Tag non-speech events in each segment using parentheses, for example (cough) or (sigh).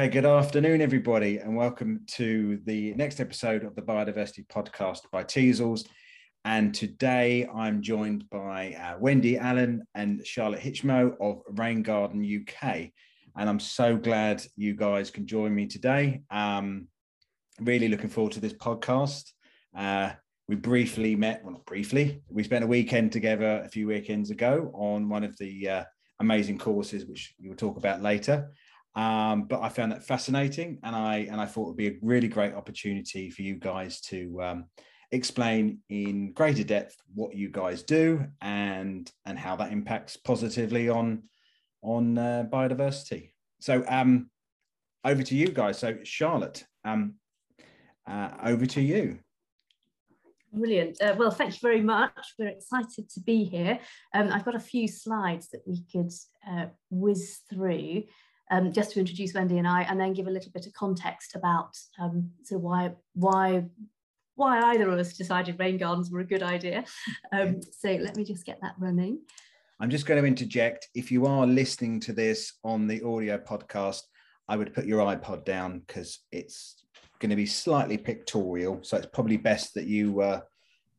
Okay, good afternoon, everybody, and welcome to the next episode of the Biodiversity Podcast by Teasels. And today I'm joined by uh, Wendy Allen and Charlotte Hitchmough of Rain Garden UK. And I'm so glad you guys can join me today. Um, really looking forward to this podcast. Uh, we briefly met, well, not briefly, we spent a weekend together a few weekends ago on one of the uh, amazing courses, which we will talk about later. Um, but I found that fascinating, and I and I thought it would be a really great opportunity for you guys to um, explain in greater depth what you guys do and and how that impacts positively on on uh, biodiversity. So um, over to you guys. So Charlotte, um, uh, over to you. Brilliant. Uh, well, thank you very much. We're excited to be here. Um, I've got a few slides that we could uh, whiz through um, just to introduce Wendy and I, and then give a little bit of context about um, so why why why either of us decided rain gardens were a good idea. Um, so let me just get that running. I'm just going to interject. If you are listening to this on the audio podcast, I would put your iPod down because it's going to be slightly pictorial. So it's probably best that you, uh,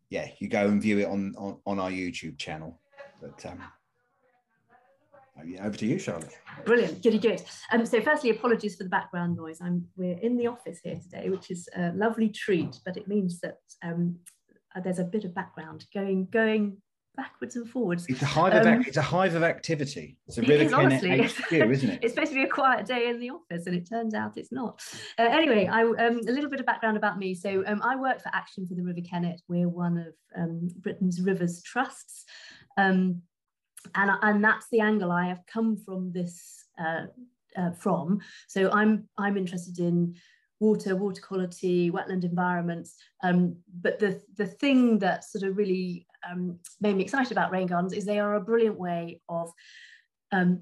yeah, you go and view it on on, on our YouTube channel. But um, over to you, Charlotte. Brilliant, goody good. Um, so firstly, apologies for the background noise. I'm we're in the office here today, which is a lovely treat, but it means that um, there's a bit of background going going backwards and forwards. It's a hive of um, it's a hive of activity. It's a really honestly, HQ, isn't it? (laughs) it's supposed to be a quiet day in the office, and it turns out it's not. Uh, anyway, I, um, a little bit of background about me. So um, I work for Action for the River Kennet. We're one of um, Britain's rivers trusts. Um, and, and that's the angle I have come from this uh, uh, from. So I'm I'm interested in water, water quality, wetland environments. Um, but the the thing that sort of really um, made me excited about rain gardens is they are a brilliant way of um,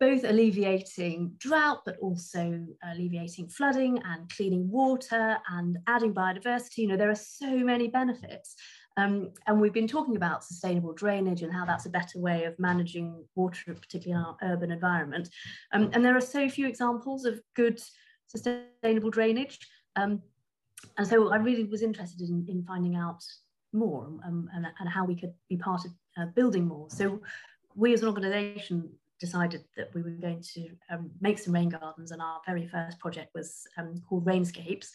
both alleviating drought, but also alleviating flooding and cleaning water and adding biodiversity. You know, there are so many benefits. Um, and we've been talking about sustainable drainage and how that's a better way of managing water, particularly in our urban environment. Um, and there are so few examples of good sustainable drainage. Um, and so I really was interested in, in finding out more um, and, and, how we could be part of uh, building more. So we as an organisation decided that we were going to um, make some rain gardens and our very first project was um, called Rainscapes.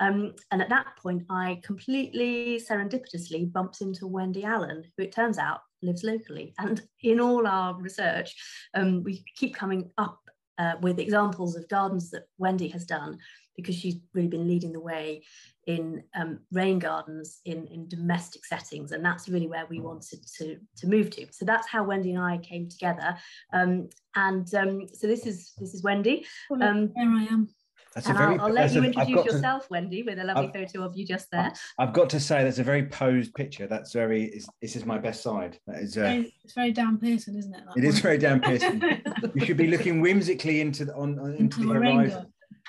Um, and at that point, I completely serendipitously bumped into Wendy Allen, who it turns out lives locally. And in all our research, um, we keep coming up uh, with examples of gardens that Wendy has done because she's really been leading the way in um, rain gardens in, in domestic settings. And that's really where we wanted to, to move to. So that's how Wendy and I came together. Um, and um, so this is this is Wendy. Um, there I am. That's and very, I'll, I'll let you introduce yourself, to, Wendy, with a lovely I've, photo of you just there. I've got to say, that's a very posed picture. That's very, this is my best side. That is, uh, it's very Dan Pearson, isn't it? It one? is very Dan (laughs) Pearson. you should be looking whimsically into the, on, on into, into the horizon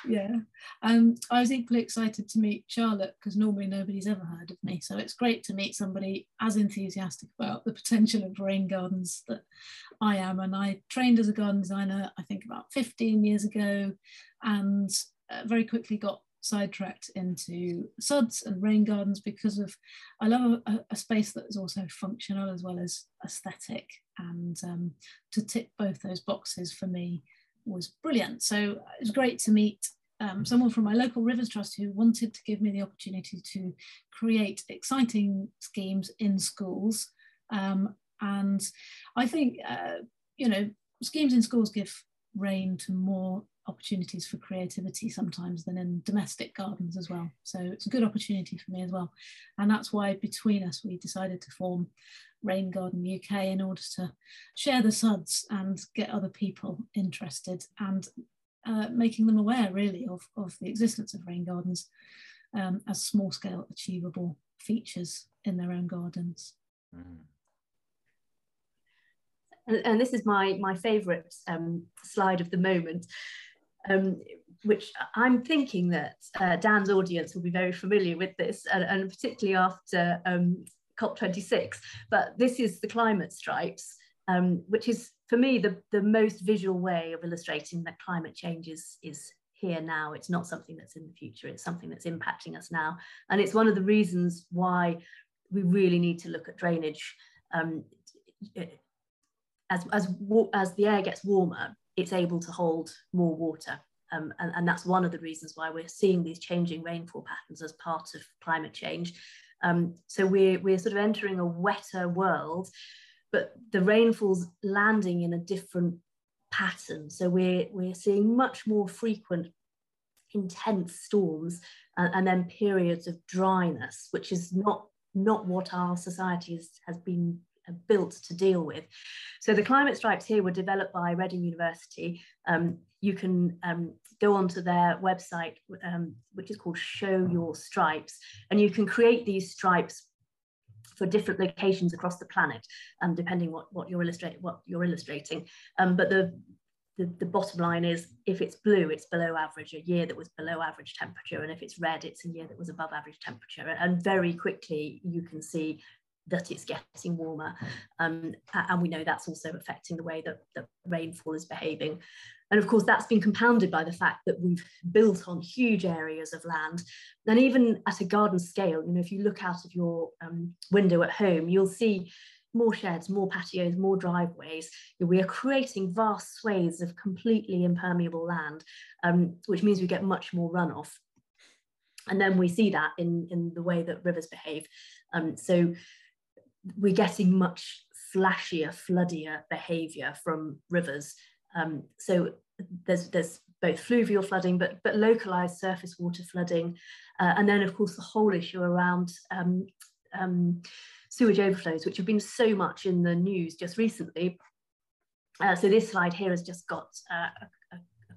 yeah. Um, I was equally excited to meet Charlotte because normally nobody's ever heard of me. So it's great to meet somebody as enthusiastic about the potential of rain gardens that I am. And I trained as a garden designer, I think about 15 years ago, and uh, very quickly got sidetracked into suds and rain gardens because of I love a, a space that is also functional as well as aesthetic. And um, to tick both those boxes for me was brilliant. So it was great to meet um, someone from my local Rivers Trust who wanted to give me the opportunity to create exciting schemes in schools. Um, and I think, uh, you know, schemes in schools give rein to more opportunities for creativity sometimes than in domestic gardens as well. So it's a good opportunity for me as well. And that's why between us, we decided to form Rain Garden UK in order to share the suds and get other people interested and uh, making them aware really of, of the existence of rain gardens um, as small scale achievable features in their own gardens. Mm. And, and, this is my, my favourite um, slide of the moment, um, which I'm thinking that uh, Dan's audience will be very familiar with this, and, and particularly after um, COP26, but this is the climate stripes, um, which is for me the, the most visual way of illustrating that climate change is, is here now. It's not something that's in the future. It's something that's impacting us now. And it's one of the reasons why we really need to look at drainage. Um, as, as, as the air gets warmer, it's able to hold more water. Um, and, and, that's one of the reasons why we're seeing these changing rainfall patterns as part of climate change. Um, so we're, we're sort of entering a wetter world, but the rainfall's landing in a different pattern. So we're, we're seeing much more frequent, intense storms and, and then periods of dryness, which is not, not what our society has, has been built to deal with. So the climate stripes here were developed by Reading University. Um, you can um, go onto their website, um, which is called Show Your Stripes, and you can create these stripes for different locations across the planet, um, depending what, what you're illustrating. What you're illustrating. Um, but the, the the bottom line is, if it's blue, it's below average, a year that was below average temperature, and if it's red, it's a year that was above average temperature. And very quickly, you can see that it's getting warmer. Um, and we know that's also affecting the way that, that rainfall is behaving. And of course, that's been compounded by the fact that we've built on huge areas of land. And even at a garden scale, you know, if you look out of your um, window at home, you'll see more sheds, more patios, more driveways. We are creating vast swathes of completely impermeable land, um, which means we get much more runoff. And then we see that in, in the way that rivers behave. Um, so we're getting much flashier, floodier behaviour from rivers. Um, so there's there's both fluvial flooding, but but localised surface water flooding, uh, and then of course the whole issue around um, um, sewage overflows, which have been so much in the news just recently. Uh, so this slide here has just got uh,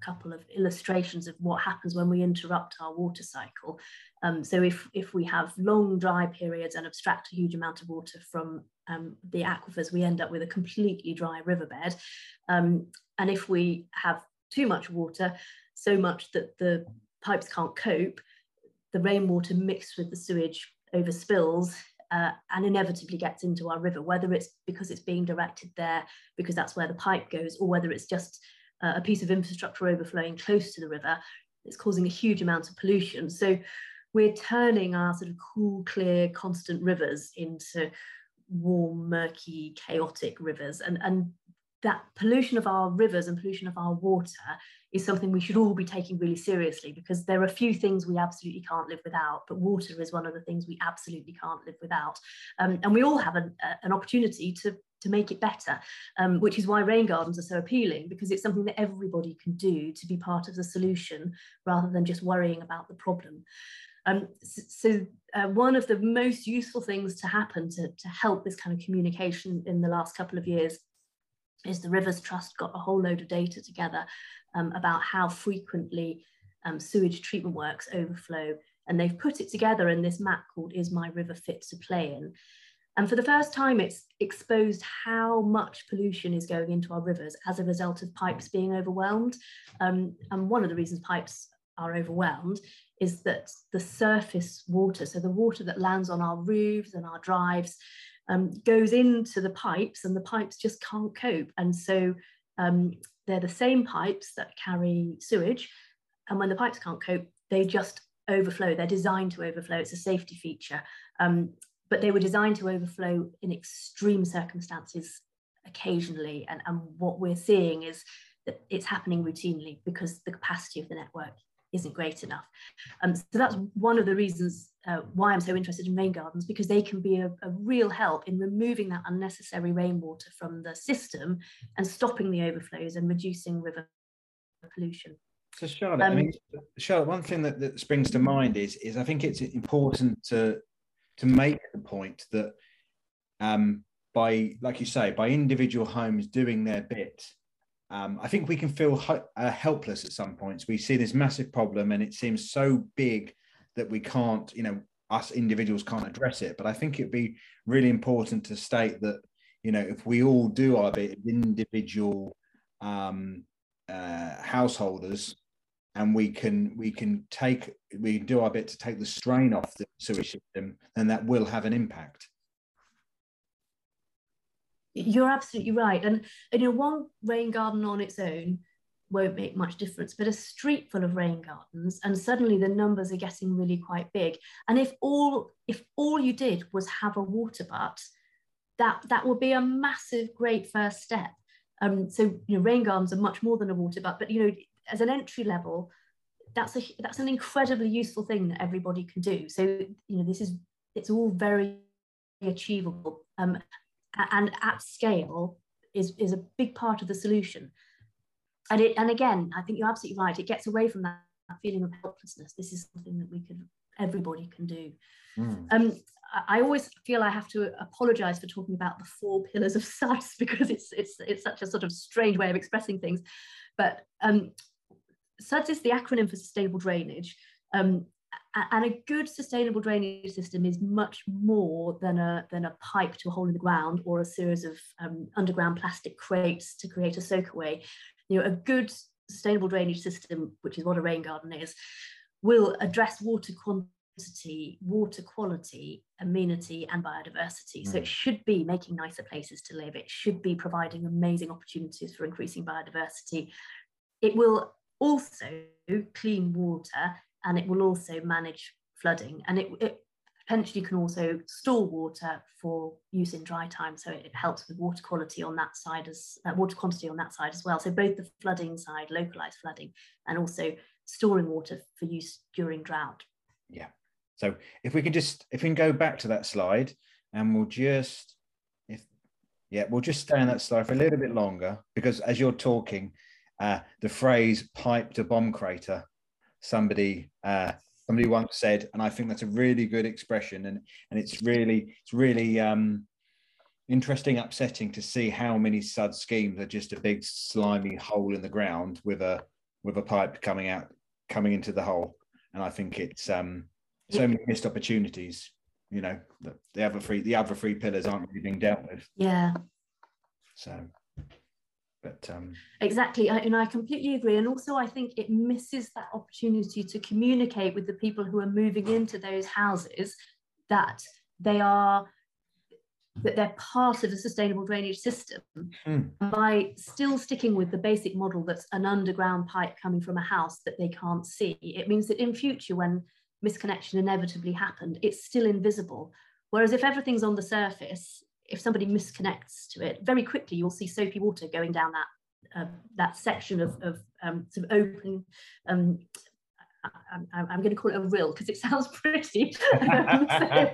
couple of illustrations of what happens when we interrupt our water cycle. Um, so if, if we have long dry periods and abstract a huge amount of water from um, the aquifers, we end up with a completely dry riverbed. Um, and if we have too much water, so much that the pipes can't cope, the rainwater mixed with the sewage overspills uh, and inevitably gets into our river, whether it's because it's being directed there because that's where the pipe goes, or whether it's just uh, a piece of infrastructure overflowing close to the river, it's causing a huge amount of pollution. So we're turning our sort of cool, clear, constant rivers into warm, murky, chaotic rivers. And, and that pollution of our rivers and pollution of our water is something we should all be taking really seriously because there are a few things we absolutely can't live without, but water is one of the things we absolutely can't live without. Um, and we all have an, an opportunity to, to make it better, um, which is why rain gardens are so appealing because it's something that everybody can do to be part of the solution rather than just worrying about the problem. Um, so uh, one of the most useful things to happen to, to help this kind of communication in the last couple of years is the Rivers Trust got a whole load of data together um, about how frequently um, sewage treatment works overflow. And they've put it together in this map called Is My River Fit to Play In? And for the first time, it's exposed how much pollution is going into our rivers as a result of pipes being overwhelmed. Um, and one of the reasons pipes are overwhelmed is that the surface water, so the water that lands on our roofs and our drives, um, goes into the pipes and the pipes just can't cope. And so um, they're the same pipes that carry sewage. And when the pipes can't cope, they just overflow. They're designed to overflow. It's a safety feature. Um, but they were designed to overflow in extreme circumstances occasionally. And, and what we're seeing is that it's happening routinely because the capacity of the network isn't great enough. Um, so that's one of the reasons uh, why I'm so interested in rain gardens because they can be a, a, real help in removing that unnecessary rainwater from the system and stopping the overflows and reducing river pollution. So Charlotte, um, I mean, Charlotte, one thing that, that springs to mind is is I think it's important to to make the point that um, by, like you say, by individual homes doing their bit, um, I think we can feel uh, helpless at some points. We see this massive problem, and it seems so big that we can't, you know, us individuals can't address it. But I think it'd be really important to state that, you know, if we all do our bit, individual um, uh, householders, and we can we can take we do our bit to take the strain off the sewage system, then that will have an impact. You're absolutely right. And, and you know, one rain garden on its own won't make much difference. But a street full of rain gardens, and suddenly the numbers are getting really quite big. And if all if all you did was have a water butt, that that would be a massive, great first step. Um, so you know, rain gardens are much more than a water butt, but you know, as an entry level, that's a that's an incredibly useful thing that everybody can do. So you know, this is it's all very achievable um, and at scale is is a big part of the solution. And it and again, I think you're absolutely right. It gets away from that, that feeling of helplessness. This is something that we can everybody can do. Mm. Um, I always feel I have to apologize for talking about the four pillars of (laughs) SUDS because it's it's it's such a sort of strange way of expressing things. But um, SUDS is the acronym for sustainable drainage. Um, and a good sustainable drainage system is much more than a, than a pipe to a hole in the ground or a series of um, underground plastic crates to create a soakaway. You know, a good sustainable drainage system, which is what a rain garden is, will address water quantity, water quality, amenity, and biodiversity. Mm. So it mm. should be making nicer places to live. It should be providing amazing opportunities for increasing biodiversity. It will also clean water and it will also manage flooding. And it, it potentially can also store water for use in dry time. So it helps with water quality on that side as uh, water quantity on that side as well. So both the flooding side localized flooding and also storing water for use during drought. Yeah. So if we can just if we can go back to that slide and we'll just if yeah we'll just stay on that slide for a little bit longer because as you're talking uh, the phrase pipe to bomb crater somebody uh, somebody once said, and I think that's a really good expression, and and it's really it's really um, interesting, upsetting to see how many SUD schemes are just a big slimy hole in the ground with a with a pipe coming out coming into the hole, and I think it's um, so many missed opportunities. You know, the, the other three the other three pillars aren't really being dealt with. Yeah. So but um, exactly I, and i completely agree and also i think it misses that opportunity to communicate with the people who are moving into those houses that they are that they're part of the sustainable drainage system. Mm. by still sticking with the basic model that's an underground pipe coming from a house that they can't see? It means that in future when misconnection inevitably happened it's still invisible. Whereas if everything's on the surface if somebody misconnects to it, very quickly you'll see soapy water going down that uh, that section of, of um, sort of open. Um, I, am going to call it a rill because it (laughs) sounds pretty. (laughs) um, so,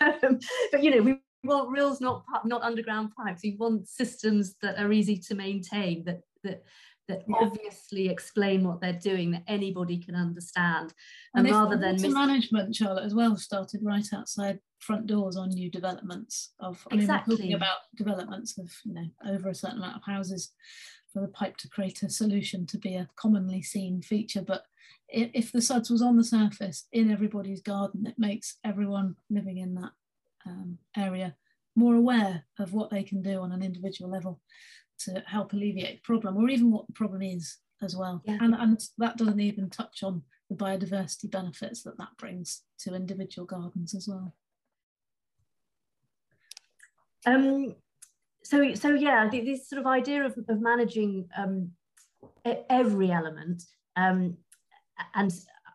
um, (laughs) but you know, we want rills, not not underground pipes. We want systems that are easy to maintain, that that that yeah. obviously explain what they're doing that anybody can understand and, and rather than mis- management charlotte as well started right outside front doors on new developments of I exactly. mean, we're talking about developments of you know over a certain amount of houses for the pipe to create a solution to be a commonly seen feature but if the suds was on the surface in everybody's garden it makes everyone living in that um, area more aware of what they can do on an individual level to help alleviate the problem or even what the problem is as well. Yeah. And, and that doesn't even touch on the biodiversity benefits that that brings to individual gardens as well. Um, so, so yeah, this sort of idea of, of managing um, every element, um, and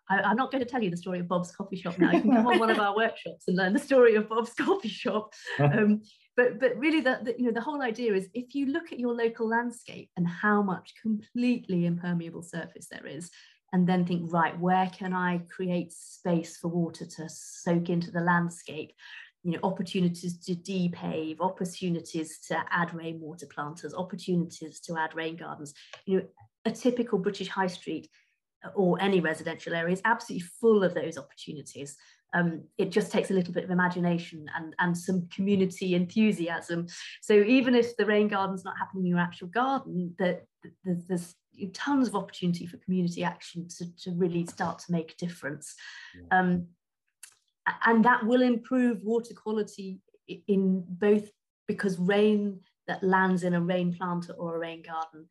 I, am not going to tell you the story of Bob's coffee shop now. You can come on one of our (laughs) workshops and learn the story of Bob's coffee shop. Um, but but really the, the, you know the whole idea is if you look at your local landscape and how much completely impermeable surface there is and then think right where can i create space for water to soak into the landscape you know opportunities to depave opportunities to add rainwater planters opportunities to add rain gardens you know a typical british high street or any residential area is absolutely full of those opportunities um, it just takes a little bit of imagination and, and some community enthusiasm. So even if the rain garden's not happening in your actual garden, that there's tons of opportunity for community action to, to really start to make a difference. Yeah. Um, and that will improve water quality in both because rain that lands in a rain planter or a rain garden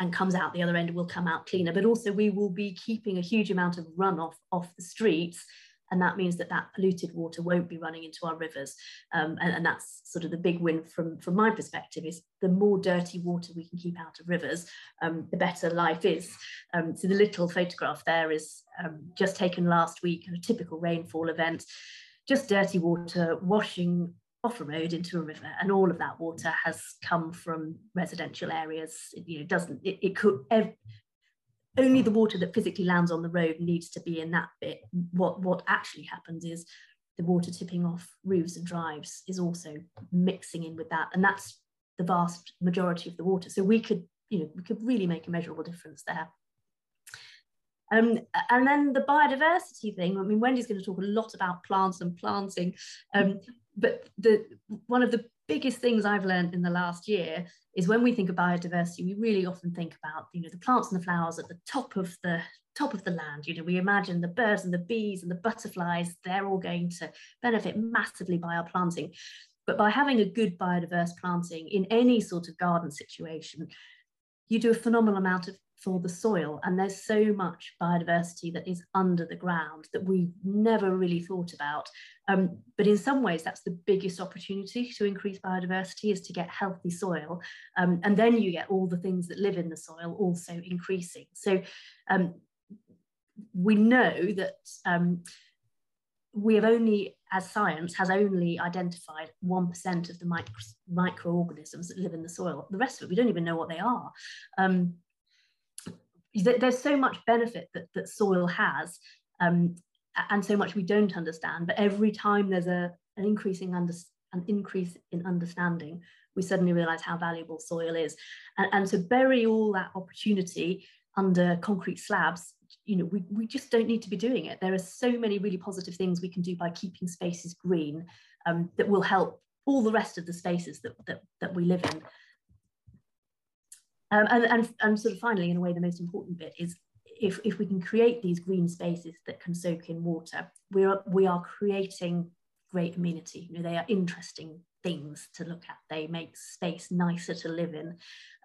and comes out the other end will come out cleaner, but also we will be keeping a huge amount of runoff off the streets and that means that that polluted water won't be running into our rivers. Um, and, and, that's sort of the big win from from my perspective is the more dirty water we can keep out of rivers um, the better life is. Um, so the little photograph there is um, just taken last week a typical rainfall event. Just dirty water washing off a road into a river and all of that water has come from residential areas. It, you know doesn't it, it could only the water that physically lands on the road needs to be in that bit. What, what actually happens is the water tipping off roofs and drives is also mixing in with that. And that's the vast majority of the water. So we could, you know, we could really make a measurable difference there. Um, and then the biodiversity thing, I mean, Wendy's going to talk a lot about plants and planting, um, but the one of the biggest things I've learned in the last year is when we think of biodiversity, we really often think about, you know, the plants and the flowers at the top of the top of the land. You know, we imagine the birds and the bees and the butterflies, they're all going to benefit massively by our planting. But by having a good biodiverse planting in any sort of garden situation, you do a phenomenal amount of for the soil. And there's so much biodiversity that is under the ground that we've never really thought about. Um, but in some ways, that's the biggest opportunity to increase biodiversity is to get healthy soil. Um, and then you get all the things that live in the soil also increasing. So um, we know that um, we have only, as science has only identified 1% of the micro, microorganisms that live in the soil. The rest of it, we don't even know what they are. Um, there's so much benefit that, that soil has um, and so much we don't understand but every time there's a, an increasing under, an increase in understanding we suddenly realize how valuable soil is. And, and to bury all that opportunity under concrete slabs you know we, we just don't need to be doing it. There are so many really positive things we can do by keeping spaces green um, that will help all the rest of the spaces that, that, that we live in um, and, and, and sort of finally, in a way, the most important bit is if, if we can create these green spaces that can soak in water, we are, we are creating great amenity. You know, they are interesting things to look at. They make space nicer to live in.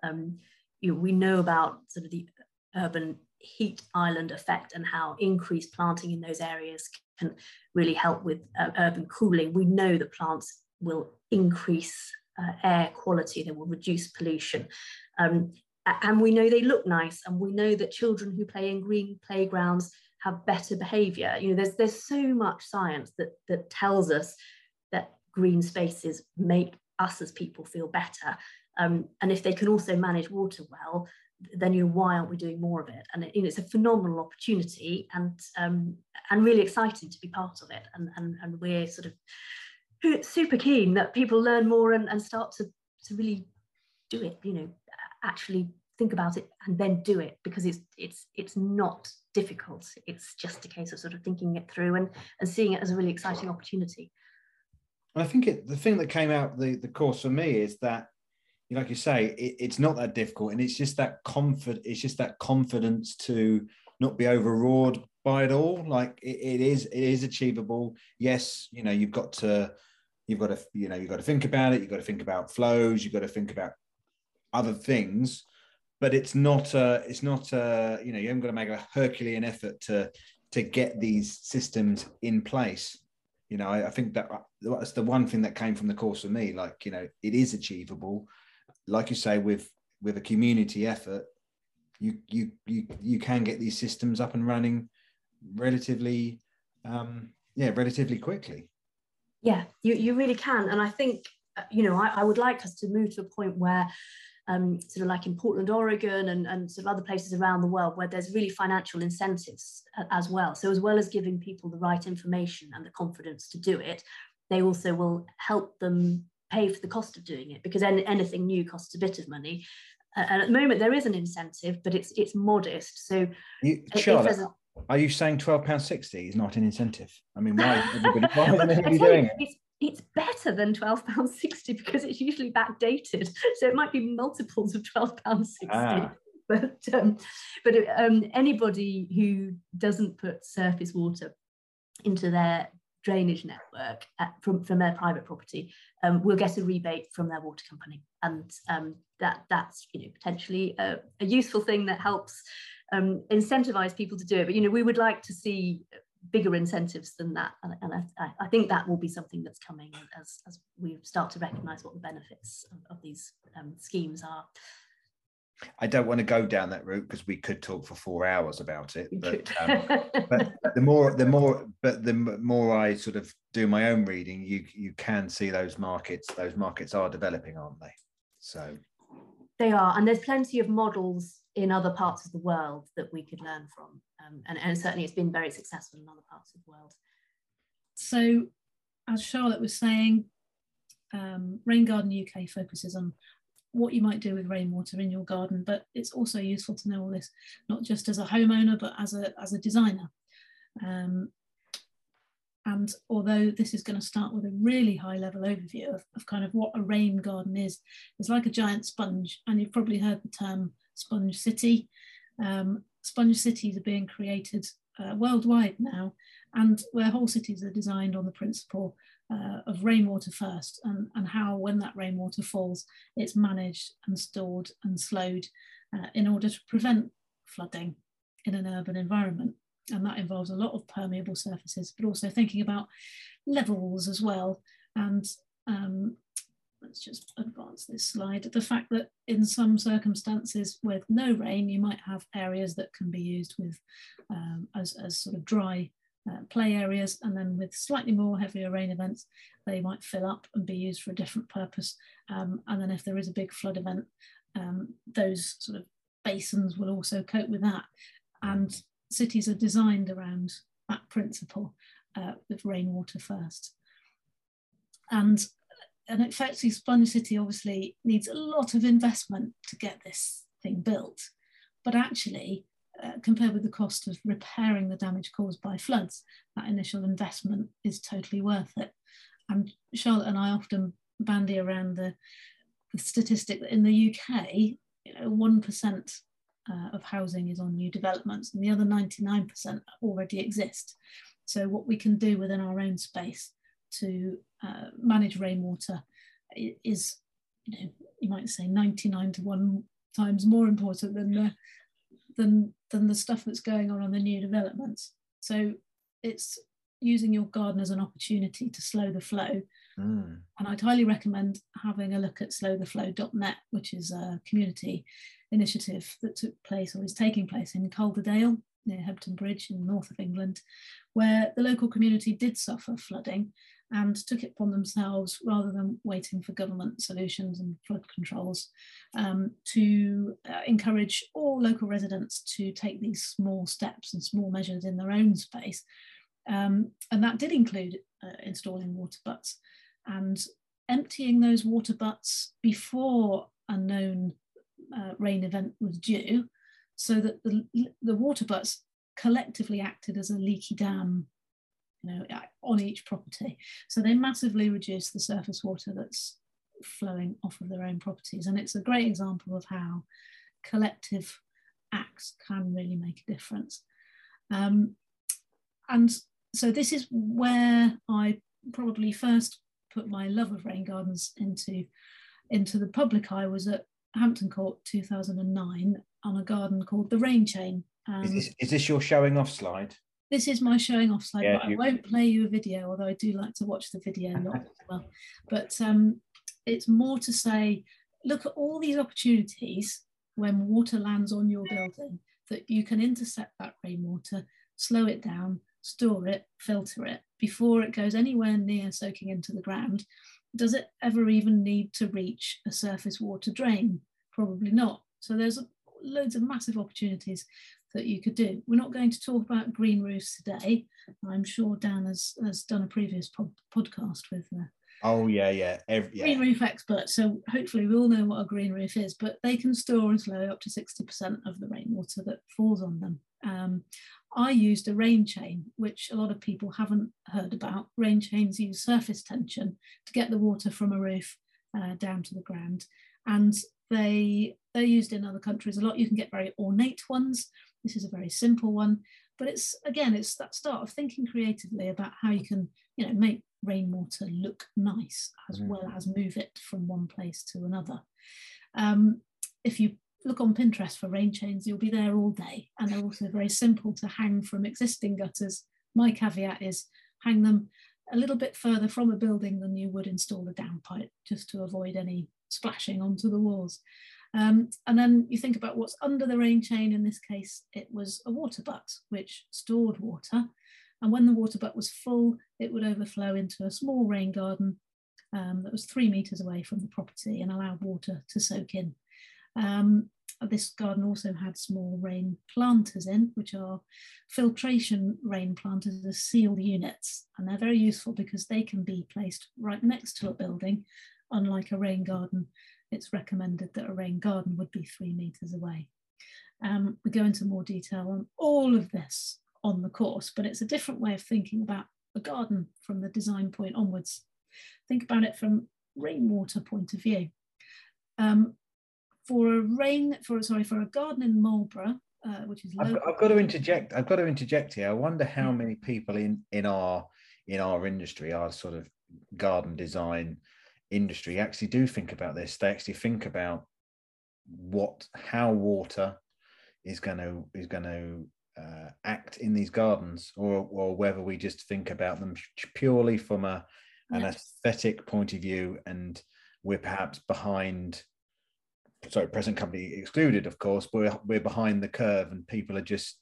Um, you know, we know about sort of the urban heat island effect and how increased planting in those areas can really help with uh, urban cooling. We know that plants will increase uh, air quality, they will reduce pollution. Um, and we know they look nice, and we know that children who play in green playgrounds have better behavior. You know, there's there's so much science that that tells us that green spaces make us as people feel better. Um, and if they can also manage water well, then you know why aren't we doing more of it? And it, you know, it's a phenomenal opportunity and um, and really exciting to be part of it. And and, and we're sort of super keen that people learn more and, and start to to really do it. You know, actually think about it and then do it because it's it's it's not difficult. It's just a case of sort of thinking it through and and seeing it as a really exciting opportunity. I think it the thing that came out the the course for me is that like you say it, it's not that difficult and it's just that comfort it's just that confidence to not be overawed by it all. Like it, it is it is achievable. Yes you know you've got to you've got to you know you've got to think about it you've got to think about flows you've got to think about other things, but it's not a, it's not a, you know, you haven't got to make a Herculean effort to to get these systems in place. You know, I, I think that that's the one thing that came from the course for me. Like, you know, it is achievable. Like you say, with with a community effort, you you you you can get these systems up and running relatively um yeah relatively quickly yeah you, you really can and i think you know I, I, would like us to move to a point where um, sort of like in Portland, Oregon, and, and sort of other places around the world where there's really financial incentives as well. So, as well as giving people the right information and the confidence to do it, they also will help them pay for the cost of doing it because any, anything new costs a bit of money. Uh, and at the moment, there is an incentive, but it's it's modest. So, you, Charlotte, a, are you saying twelve pounds sixty is not an incentive? I mean, why? (laughs) Everybody, why they doing it? it's better than £12.60 because it's usually backdated. So it might be multiples of £12.60. Ah. (laughs) But um, but um, anybody who doesn't put surface water into their drainage network at, from, from their private property um, will get a rebate from their water company. And um, that that's you know potentially a, a useful thing that helps um, incentivize people to do it. But you know we would like to see bigger incentives than that. And, and I, I, think that will be something that's coming as, as we start to recognise what the benefits of, of these um, schemes are. I don't want to go down that route because we could talk for four hours about it. But, um, (laughs) but the more, the more, but the more I sort of do my own reading, you you can see those markets. Those markets are developing, aren't they? So they are, and there's plenty of models in other parts of the world that we could learn from, um, and, and certainly it's been very successful in other parts of the world. So, as Charlotte was saying, um, Rain Garden UK focuses on what you might do with rainwater in your garden, but it's also useful to know all this, not just as a homeowner, but as a, as a designer. Um, and although this is going to start with a really high level overview of, of kind of what a rain garden is, it's like a giant sponge. And you've probably heard the term sponge city. Um, sponge cities are being created uh, worldwide now, and where whole cities are designed on the principle uh, of rainwater first and, and how when that rainwater falls, it's managed and stored and slowed uh, in order to prevent flooding in an urban environment. And that involves a lot of permeable surfaces, but also thinking about levels as well. And um, let's just advance this slide. The fact that in some circumstances with no rain, you might have areas that can be used with um, as, as sort of dry uh, play areas and then with slightly more heavier rain events they might fill up and be used for a different purpose. Um, and then if there is a big flood event um, those sort of basins will also cope with that. And cities are designed around that principle uh, with rainwater first. And an effectively sponge city obviously needs a lot of investment to get this thing built but actually uh, compared with the cost of repairing the damage caused by floods, that initial investment is totally worth it. And Charlotte and I often bandy around the, the statistic that in the UK, you know, 1% uh, of housing is on new developments and the other 99% already exist. So what we can do within our own space to uh, manage rainwater is, you know, you might say 99 to one times more important than the than than the stuff that's going on on the new developments. So it's using your garden as an opportunity to slow the flow. Mm. And I'd highly recommend having a look at slowtheflow.net, which is a community initiative that took place or is taking place in Calderdale near Hebden Bridge in the north of England, where the local community did suffer flooding and took it upon themselves rather than waiting for government solutions and flood controls um, to uh, encourage all local residents to take these small steps and small measures in their own space. Um, and that did include uh, installing water butts and emptying those water butts before a known uh, rain event was due so that the, the water butts collectively acted as a leaky dam you know, on each property. So they massively reduce the surface water that's flowing off of their own properties. And it's a great example of how collective acts can really make a difference. Um, and so this is where I probably first put my love of rain gardens into, into the public eye was at Hampton Court 2009 on a garden called the Rain Chain. Um, is, this, is this your showing off slide? This is my showing off slide, yeah, but. I won't play you a video, although I do like to watch the video (laughs) as well. But um, it's more to say, look at all these opportunities when water lands on your building that you can intercept that rainwater, slow it down, store it, filter it before it goes anywhere near soaking into the ground. Does it ever even need to reach a surface water drain? Probably not. So there's loads of massive opportunities that you could do. We're not going to talk about green roofs today. I'm sure Dan has, has done a previous podcast with uh, Oh yeah, yeah. Every, yeah. Green roof expert. So hopefully we all know what a green roof is, but they can store and slow up to 60% of the rainwater that falls on them. Um, I used a rain chain, which a lot of people haven't heard about. Rain chains use surface tension to get the water from a roof uh, down to the ground. And they, they're used in other countries a lot. You can get very ornate ones this is a very simple one, but it's again, it's that start of thinking creatively about how you can, you know, make rainwater look nice as mm. well as move it from one place to another. Um, if you look on Pinterest for rain chains, you'll be there all day. And they're also very simple to hang from existing gutters My caveat is hang them a little bit further from a building than you would install a downpipe, just to avoid any splashing onto the walls. Um, and then you think about what's under the rain chain. In this case, it was a water butt, which stored water. And when the water butt was full, it would overflow into a small rain garden um, that was three meters away from the property and allowed water to soak in. Um, this garden also had small rain planters in, which are filtration rain planters, are sealed units, and they're very useful because they can be placed right next to a building, unlike a rain garden. It's recommended that a rain garden would be three meters away. Um, we go into more detail on all of this on the course, but it's a different way of thinking about a garden from the design point onwards. Think about it from rainwater point of view. Um, for a rain for sorry for a garden in Marlborough, uh, which is I've, I've, got to interject. I've got to interject here. I wonder how many people in in our in our industry, are sort of garden design industry, actually do think about this. They actually think about what how water is going to is going to uh, act in these gardens, or or whether we just think about them purely from a an yes. aesthetic point of view, and we're perhaps behind sorry, present company excluded, of course, but we're, we're behind the curve and people are just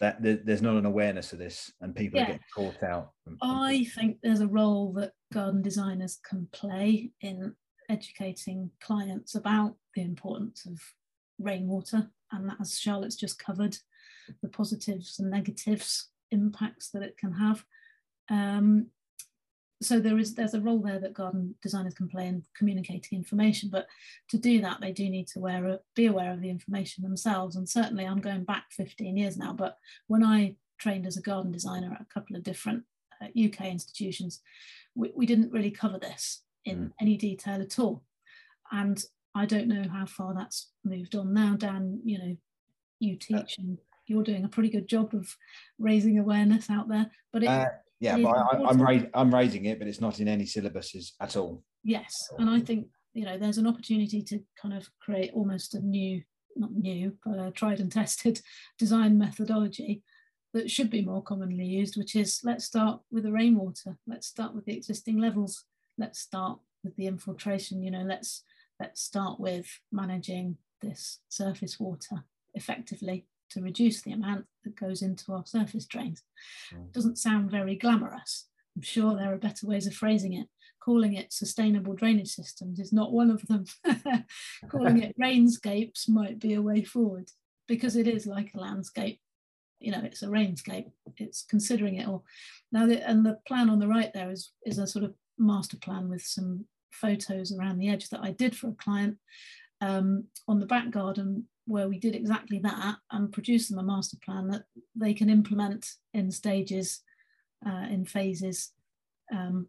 that there's not an awareness of this and people yeah. are getting caught out. I think there's a role that garden designers can play in educating clients about the importance of rainwater and as Charlotte's just covered the positives and negatives impacts that it can have um, so there is there's a role there that garden designers can play in communicating information but to do that they do need to wear, be aware of the information themselves. And certainly i'm going back 15 years now but when i trained as a garden designer at a couple of different uh, uk institutions we, we, didn't really cover this in mm. any detail at all. And i don't know how far that's moved on now. Dan you know you uh, teach and you're doing a pretty good job of raising awareness out there but it, uh, yeah, but I, am ra- I'm raising it, but it's not in any syllabuses at all. Yes, and I think you know there's an opportunity to kind of create almost a new, not new, but a tried and tested (laughs) design methodology that should be more commonly used, which is let's start with the rainwater, let's start with the existing levels, let's start with the infiltration. You know, let's let's start with managing this surface water effectively to reduce the amount that goes into our surface drains. Mm. Doesn't sound very glamorous. I'm sure there are better ways of phrasing it. Calling it sustainable drainage systems is not one of them. (laughs) Calling it (laughs) rainscapes might be a way forward because it is like a landscape. You know, it's a rainscape. It's considering it all. Now, the, and the plan on the right there is, is a sort of master plan with some photos around the edge that I did for a client. Um, on the back garden, where we did exactly that and produced them a master plan that they can implement in stages, uh, in phases, um,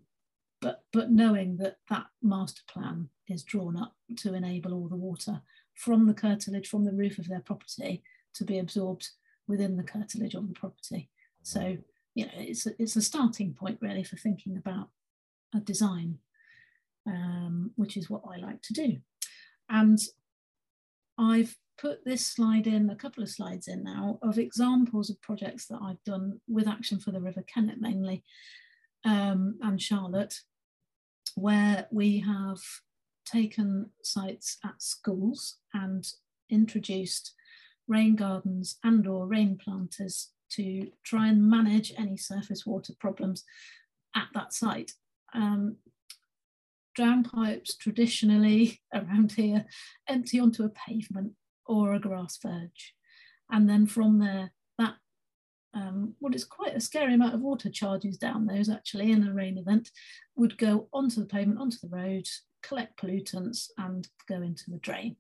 but, but knowing that that master plan is drawn up to enable all the water from the curtilage, from the roof of their property to be absorbed within the curtilage on the property. So, you know, it's a, it's a starting point really for thinking about a design, um, which is what I like to do. And I've put this slide in, a couple of slides in now, of examples of projects that I've done with Action for the River Kennet mainly, um, and Charlotte, where we have taken sites at schools and introduced rain gardens and or rain planters to try and manage any surface water problems at that site. Um, drown pipes traditionally (laughs) around here empty onto a pavement or a grass verge. And then from there, that um, what is quite a scary amount of water charges down those actually in a rain event would go onto the pavement, onto the road, collect pollutants and go into the drain,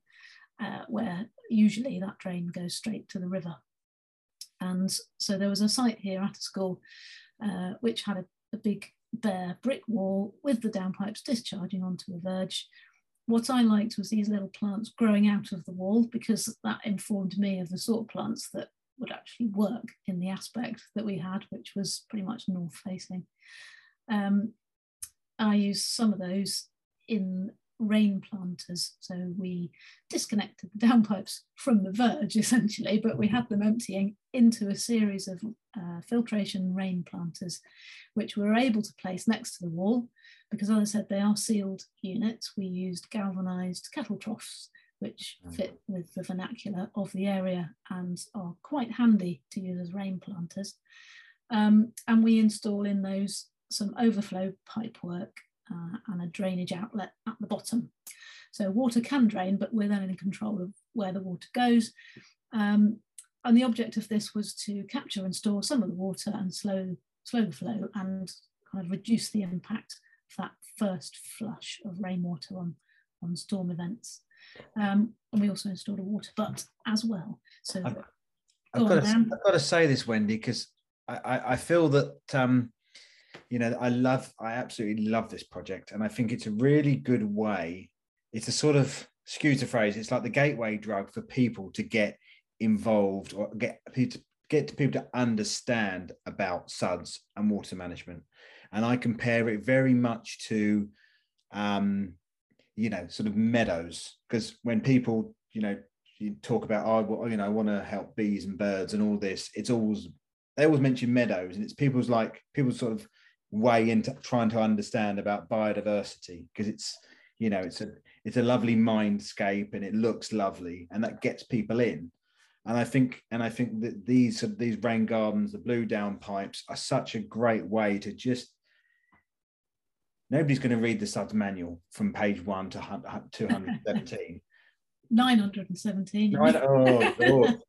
uh, where usually that drain goes straight to the river. And so there was a site here at a school uh, which had a, a big bare brick wall with the downpipes discharging onto a verge what I liked was these little plants growing out of the wall because that informed me of the sort of plants that would actually work in the aspect that we had, which was pretty much north facing. Um, I used some of those in rain planters. So we disconnected the downpipes from the verge (laughs) essentially, but we had them emptying into a series of uh, filtration rain planters, which we were able to place next to the wall because, as I said, they are sealed units. We used galvanized kettle troughs, which Mm. fit with the vernacular of the area and are quite handy to use as rain planters. Um, and we install in those some overflow pipe work uh, and a drainage outlet at the bottom. So water can drain, but we're then in control of where the water goes. Um, and the object of this was to capture and store some of the water and slow, slow the flow and kind of reduce the impact of that first flush of rainwater on, on storm events. Um, and we also installed a water butt as well. So I've, I've got, to, I've got to say this, Wendy, because I, I, I feel that um, you know I love, I absolutely love this project, and I think it's a really good way. It's a sort of excuse the phrase. It's like the gateway drug for people to get involved or get people to get people to understand about suds and water management. And I compare it very much to, um, you know, sort of meadows, because when people, you know, you talk about, oh, you know, I want to help bees and birds and all this. It's always they always mention meadows, and it's people's like people's sort of way into trying to understand about biodiversity because it's you know it's a it's a lovely mindscape and it looks lovely and that gets people in and i think and i think that these these rain gardens the blue down pipes are such a great way to just nobody's going to read the suds manual from page 1 to hun- hun- 217 (laughs) 917. No, I don't- oh, Lord.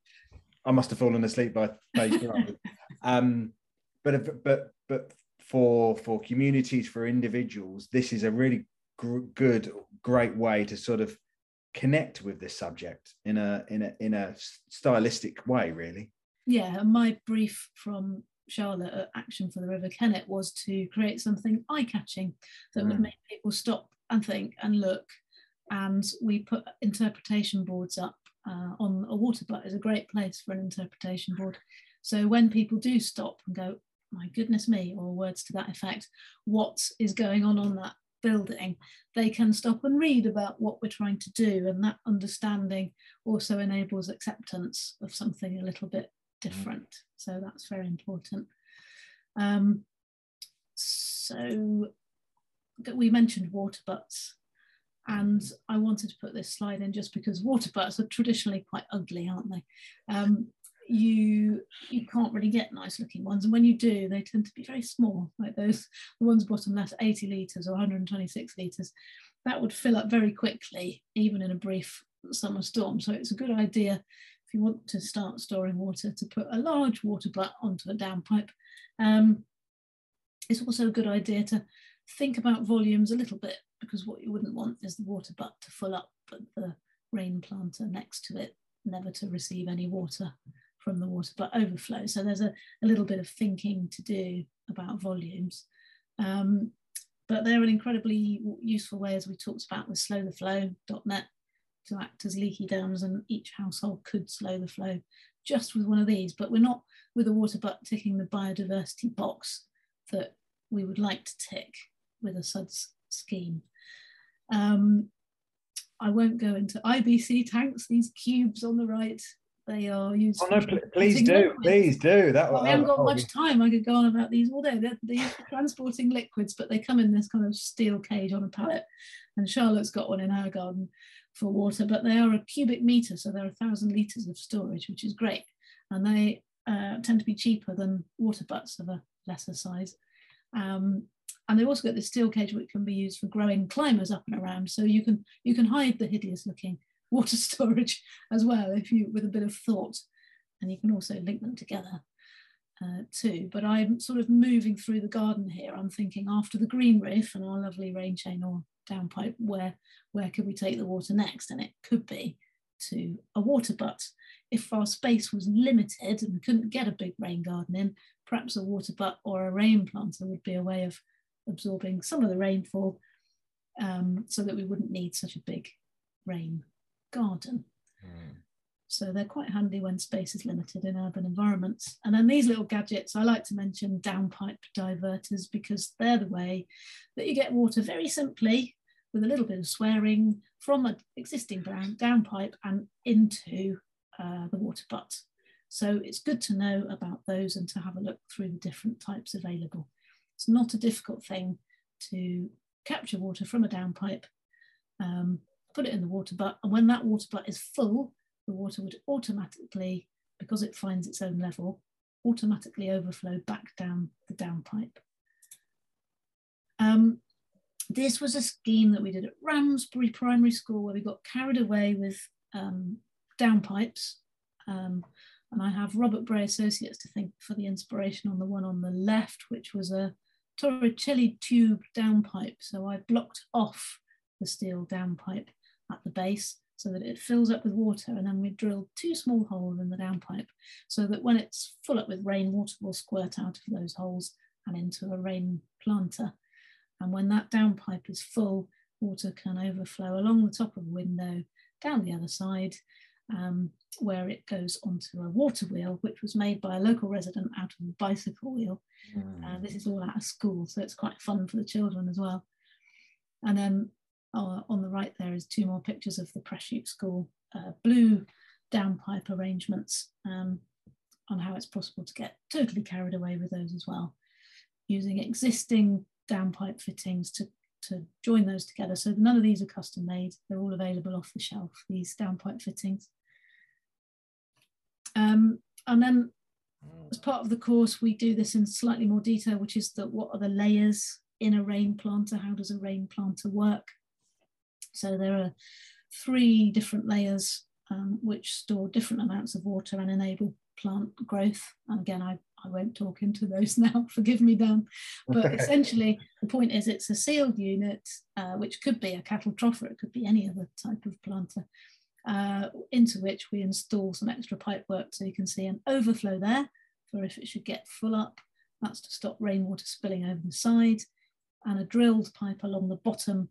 I must have fallen asleep by page 200. um, but but but for for communities for individuals, this is a really gr- good great way to sort of connect with this subject in a in a in a stylistic way, really. yeah, and my brief from Charlotte at Action for the River Kennet was to create something eye-catching that would Mm. make people stop and think and look. And we put interpretation boards up uh, on a water butt is a great place for an interpretation board. So when people do stop and go, my goodness me, or words to that effect, what is going on on that building, they can stop and read about what we're trying to do. And that understanding also enables acceptance of something a little bit different. So that's very important. Um, so we mentioned water butts. And I wanted to put this slide in just because water butts are traditionally quite ugly, aren't they? Um, you you can't really get nice looking ones, and when you do, they tend to be very small, like those the ones bottom left, 80 litres or 126 litres. That would fill up very quickly, even in a brief summer storm. So it's a good idea if you want to start storing water to put a large water butt onto a downpipe. Um, it's also a good idea to think about volumes a little bit because what you wouldn't want is the water butt to fill up, but the rain planter next to it never to receive any water from the water butt overflow. So there's a, a little bit of thinking to do about volumes. Um, but they're an incredibly useful way, as we talked about with slowtheflow.net, to act as leaky dams, and each household could slow the flow just with one of these. But we're not with a water butt ticking the biodiversity box that we would like to tick with a SUDS scheme. Um, I won't go into IBC tanks, these cubes on the right, they are used Oh no, pl- please do, liquids. please do. That Well, we haven't got much time. I could go on about these all day. They're, they're transporting liquids, but they come in this kind of steel cage on a pallet. And Charlotte's got one in her garden for water, but they are a cubic meter, so they're a thousand litres of storage, which is great. And they uh, tend to be cheaper than water butts of a lesser size. Um, and they've also got this steel cage which can be used for growing climbers up and around. So you can you can hide the hideous looking water (laughs) storage as well if you with a bit of thought. And you can also link them together uh, too. But I'm sort of moving through the garden here. I'm thinking after the green roof and our lovely rain chain or downpipe, where where could we take the water next? And it could be to a water butt. If our space was limited and we couldn't get a big rain garden in, perhaps a water butt or a rain planter would be a way of absorbing some of the rainfall um, so that we wouldn't need such a big rain garden. Mm. So they're quite handy when space is limited in urban environments. And then these little gadgets, I like to mention downpipe diverters because they're the way that you get water very simply with a little bit of swearing from an existing down, downpipe and into uh, the water butt. So it's good to know about those and to have a look through the different types available. It's not a difficult thing to capture water from a downpipe, um, put it in the water butt, and when that water butt is full, the water would automatically, because it finds its own level, automatically overflow back down the downpipe. Um, this was a scheme that we did at Ramsbury Primary School where we got carried away with um, downpipes. Um, and I have Robert Bray Associates to thank for the inspiration on the one on the left, which was a Torricelli tube downpipe. So I blocked off the steel downpipe at the base so that it fills up with water and then we drilled two small holes in the downpipe so that when it's full up with rain, water will squirt out of those holes and into a rain planter. And when that downpipe is full, water can overflow along the top of the window, down the other side, um, where it goes onto a water wheel, which was made by a local resident out of a bicycle wheel. Mm. Uh, this is all out of school, so it's quite fun for the children as well. And then uh, on the right there is two more pictures of the Prestute School uh, blue downpipe arrangements um, on how it's possible to get totally carried away with those as well, using existing downpipe fittings to, to join those together. So none of these are custom made, they're all available off the shelf, these downpipe fittings. Um, and then as part of the course, we do this in slightly more detail, which is that what are the layers in a rain planter? How does a rain planter work? So there are three different layers um, which store different amounts of water and enable plant growth. And again, I, I won't talk into those (laughs) now, forgive me, Dan. But essentially, the point is it's a sealed unit, uh, which could be a cattle trough or it could be any other type of planter uh, into which we install some extra pipe work so you can see an overflow there for if it should get full up. That's to stop rainwater spilling over the side and a drilled pipe along the bottom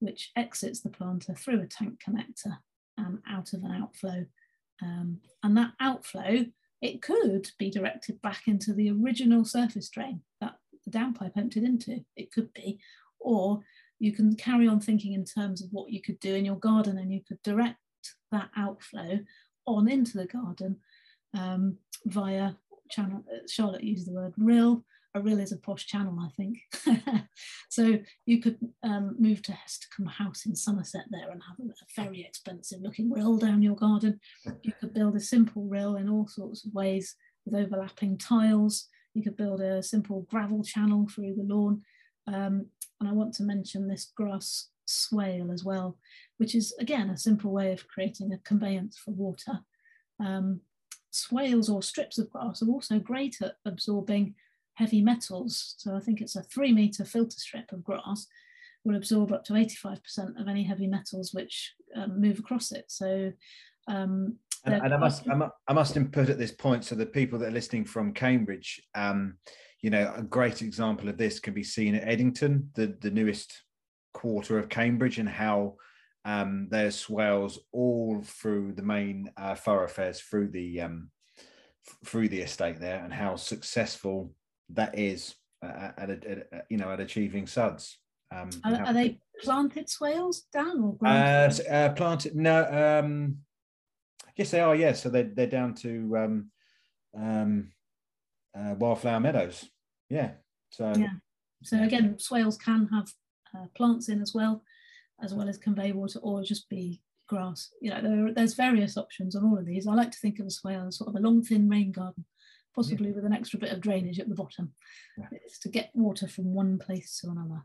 which exits the planter through a tank connector and out of an outflow. Um, and that outflow, it could be directed back into the original surface drain that the downpipe emptied into. It could be, or you can carry on thinking in terms of what you could do in your garden and you could direct that outflow on into the garden um, via channel. Uh, Charlotte used the word rill. A rill is a posh channel, I think. (laughs) so you could um, move to Hestercombe House in Somerset there and have a, a very expensive looking rill down your garden. You could build a simple rill in all sorts of ways with overlapping tiles. You could build a simple gravel channel through the lawn. Um, and I want to mention this grass swale as well, which is again a simple way of creating a conveyance for water. Um, swales or strips of grass are also great at absorbing heavy metals. So I think it's a three meter filter strip of grass will absorb up to 85% of any heavy metals which um, move across it. So um, and, and, I must I must input at this point so the people that are listening from Cambridge, um, you know, a great example of this can be seen at Eddington, the the newest quarter of Cambridge and how um, there's swales all through the main uh, thoroughfares through the um, f- through the estate there, and how successful that is uh, at, at, at, you know at achieving suds. Um, are, are they planted swales down or uh, uh, planted? No, um, yes they are. Yes, so they're they're down to um, um, uh, wildflower meadows. Yeah. So yeah. So again, swales can have uh, plants in as well, as well as convey water or just be grass. You know, there, there's various options on all of these. I like to think of a swale as sort of a long, thin rain garden, possibly yeah. with an extra bit of drainage at the bottom. Yeah. It's to get water from one place to another,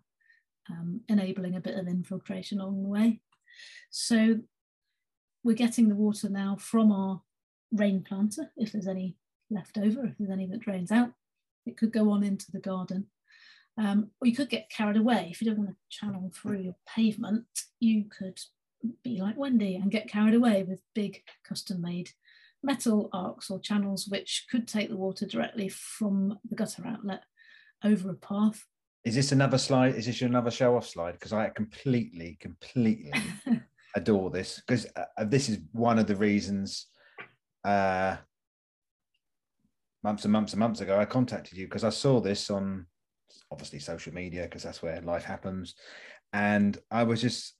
um, enabling a bit of infiltration along the way. So we're getting the water now from our rain planter, if there's any left over, if there's any that drains out. It could go on into the garden. Um, or you could get carried away. If you don't want to channel through your pavement, you could be like Wendy and get carried away with big custom made metal arcs or channels which could take the water directly from the gutter outlet over a path. Is this another slide? Is this another show off slide? Because I completely, completely (laughs) adore this because uh, this is one of the reasons uh, months and months and months ago I contacted you because I saw this on obviously social media because that's where life happens. And I was just,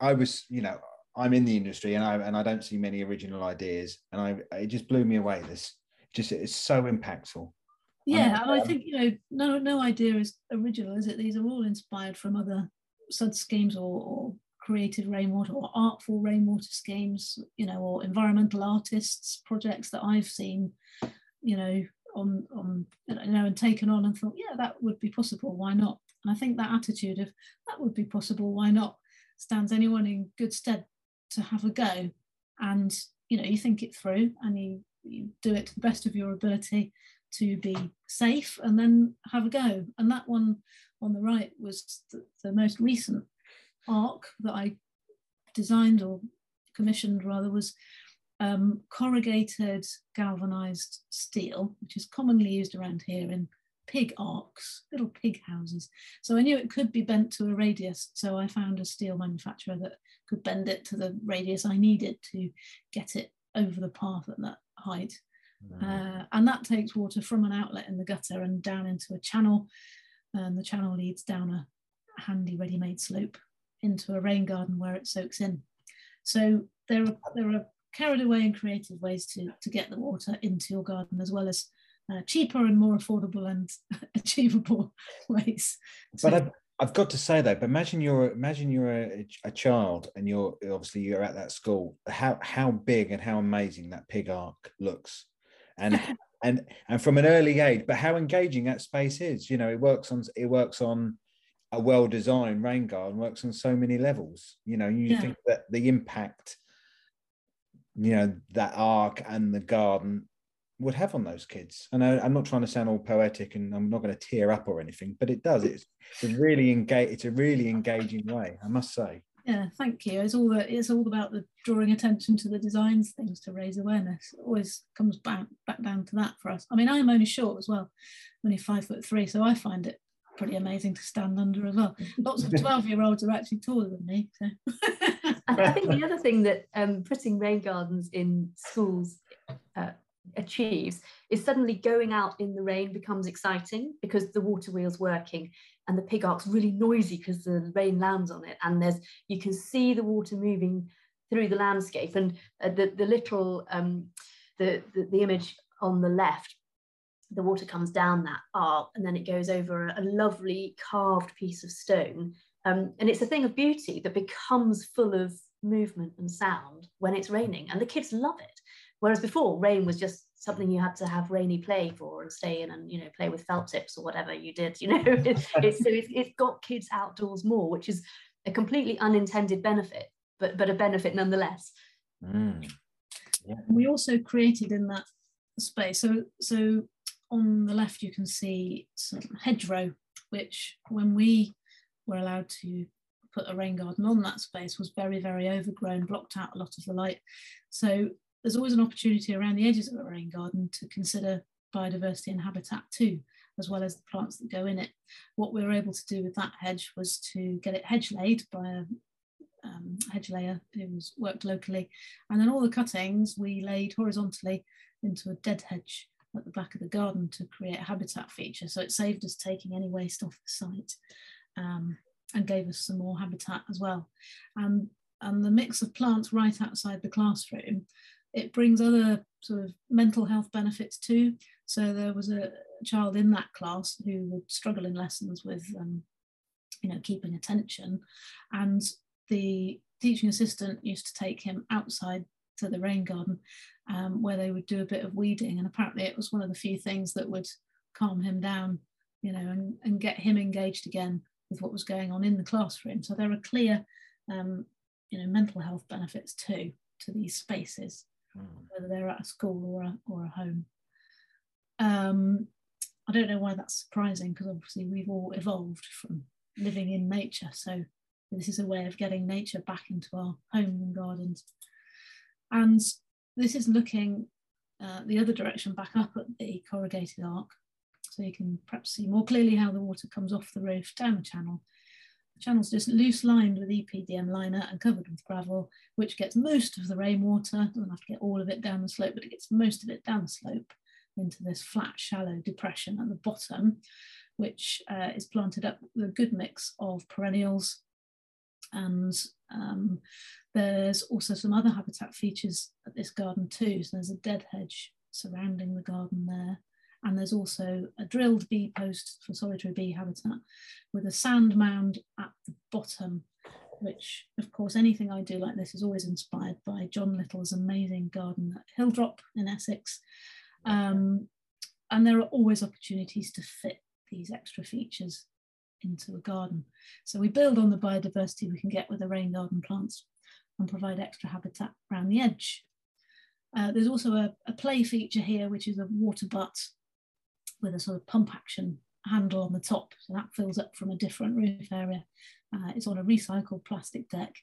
I was, you know, I'm in the industry and I and I don't see many original ideas, and I it just blew me away. This just it's so impactful. Yeah, and I think you know, no, no idea is original, is it? These are all inspired from other SUD schemes or, or creative rainwater or artful rainwater schemes, you know, or environmental artists projects that I've seen, you know, on on you know and taken on and thought, yeah, that would be possible. Why not? And I think that attitude of that would be possible. Why not? stands anyone in good stead to have a go. And you know, you think it through and you, you do it to the best of your ability to be safe and then have a go. And that one on the right was the, the most recent arc that I designed or commissioned rather was um, corrugated galvanized steel, which is commonly used around here in pig arcs, little pig houses. So I knew it could be bent to a radius. So I found a steel manufacturer that could bend it to the radius I needed to get it over the path at that height. Mm. Uh, and that takes water from an outlet in the gutter and down into a channel. And the channel leads down a handy ready-made slope into a rain garden where it soaks in. So there are, there are carried away and creative ways to, to get the water into your garden as well as uh, cheaper and more affordable and (laughs) achievable (laughs) ways. But I've got to say though, but imagine you're imagine you're a, a, child and you're obviously you're at that school. How how big and how amazing that pig arc looks, and (laughs) and and from an early age. But how engaging that space is. You know, it works on it works on a well-designed rain garden works on so many levels you know you yeah. think that the impact you know that arc and the garden would have on those kids and I, am not trying to sound all poetic and i'm not going to tear up or anything but it does it's, it's a really engage it's a really engaging way i must say yeah thank you it's all the, it's all about the drawing attention to the designs things to raise awareness it always comes back back down to that for us i mean i'm only short as well only five foot three so i find it pretty amazing to stand under as well. Lots of (laughs) 12 year olds are actually taller than me. So. I think the other thing that um, putting rain gardens in schools uh, achieves is suddenly going out in the rain becomes exciting because the water wheel's working and the pig ark's really noisy because the rain lands on it and there's you can see the water moving through the landscape and uh, the, the little um, the, the, the image on the left the water comes down that arc and then it goes over a, a lovely carved piece of stone. Um, and it's a thing of beauty that becomes full of movement and sound when it's raining, and the kids love it. Whereas before, rain was just something you had to have rainy play for and stay in and you know play with felt tips or whatever you did. You know, (laughs) it's, so it's, it's got kids outdoors more, which is a completely unintended benefit, but but a benefit nonetheless. Mm. Yeah. We also created in that space. So so on the left, you can see some hedgerow, which when we were allowed to put a rain garden on that space was very, very overgrown, blocked out a lot of the light. So there's always an opportunity around the edges of a rain garden to consider biodiversity and habitat too, as well as the plants that go in it. What we were able to do with that hedge was to get it hedge laid by a um, hedge layer who was worked locally. And then all the cuttings we laid horizontally into a dead hedge at the back of the garden to create a habitat feature. So it saved us taking any waste off the site um, and gave us some more habitat as well. And, and the mix of plants right outside the classroom, it brings other sort of mental health benefits too. So there was a child in that class who would struggle in lessons with, um, you know, keeping attention. And the teaching assistant used to take him outside to the rain garden um, where they would do a bit of weeding. And apparently it was one of the few things that would calm him down, you know, and, and get him engaged again with what was going on in the classroom. So there are clear, um, you know, mental health benefits too to these spaces. Whether they're at a school or a, or a home. Um, I don't know why that's surprising because obviously we've all evolved from living in nature. So this is a way of getting nature back into our homes and gardens. And this is looking uh, the other direction back up at the corrugated arc. So you can perhaps see more clearly how the water comes off the roof down the channel. The channel's just loose lined with EPDM liner and covered with gravel, which gets most of the rainwater, doesn't have to get all of it down the slope, but it gets most of it down the slope into this flat, shallow depression at the bottom, which uh, is planted up with a good mix of perennials and um, there's also some other habitat features at this garden too. So there's a dead hedge surrounding the garden there. And there's also a drilled bee post for solitary bee habitat with a sand mound at the bottom, which of course anything I do like this is always inspired by John Little's amazing garden at Hilldrop in Essex. Um, and there are always opportunities to fit these extra features into a garden. So we build on the biodiversity we can get with the rain garden plants and provide extra habitat around the edge. Uh, there's also a, a, play feature here, which is a water butt with a sort of pump action handle on the top. So that fills up from a different roof area. Uh, it's on a recycled plastic deck.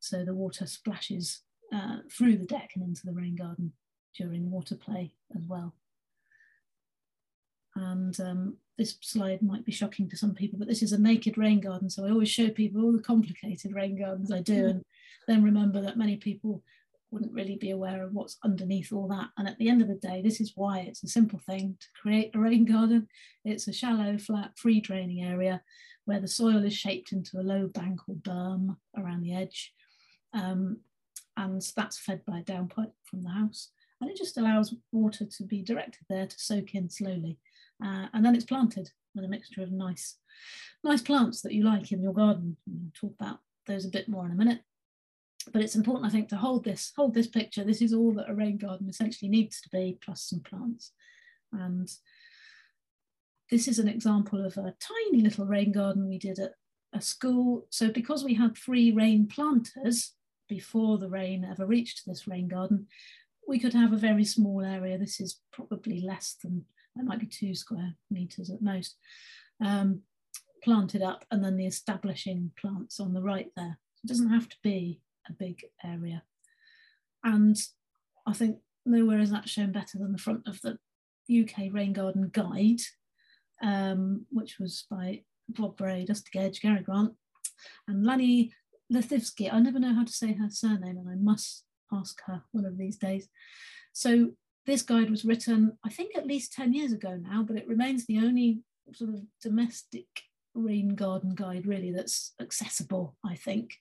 So the water splashes uh, through the deck and into the rain garden during water play as well. And um, this slide might be shocking to some people, but this is a naked rain garden. So I always show people all the complicated rain gardens I do, (laughs) and then remember that many people wouldn't really be aware of what's underneath all that. And at the end of the day, this is why it's a simple thing to create a rain (laughs) garden. It's a shallow, flat, free draining area where the soil is shaped into a low bank or berm around the edge. Um, and that's fed by a downpipe from the house. And it just allows water to be directed there to soak in slowly. Uh, and then it's planted with a mixture of nice, nice plants that you like in your garden. We'll talk about those a bit more in a minute. But it's important, I think, to hold this, hold this picture. This is all that a rain garden essentially needs to be, plus some plants. And this is an example of a tiny little rain garden we did at a school. So because we had three rain planters before the rain ever reached this rain garden, we could have a very small area. This is probably less than it might be two square meters at most, um, planted up and then the establishing plants on the right there. It doesn't have to be a big area. And I think nowhere is that shown better than the front of the UK Rain Garden Guide, um, which was by Bob Bray, Dusty Gedge, Gary Grant, and Lani Lithivsky. I never know how to say her surname, and I must ask her one of these days. So this guide was written, I think, at least 10 years ago now, but it remains the only sort of domestic rain garden guide really that's accessible, I think.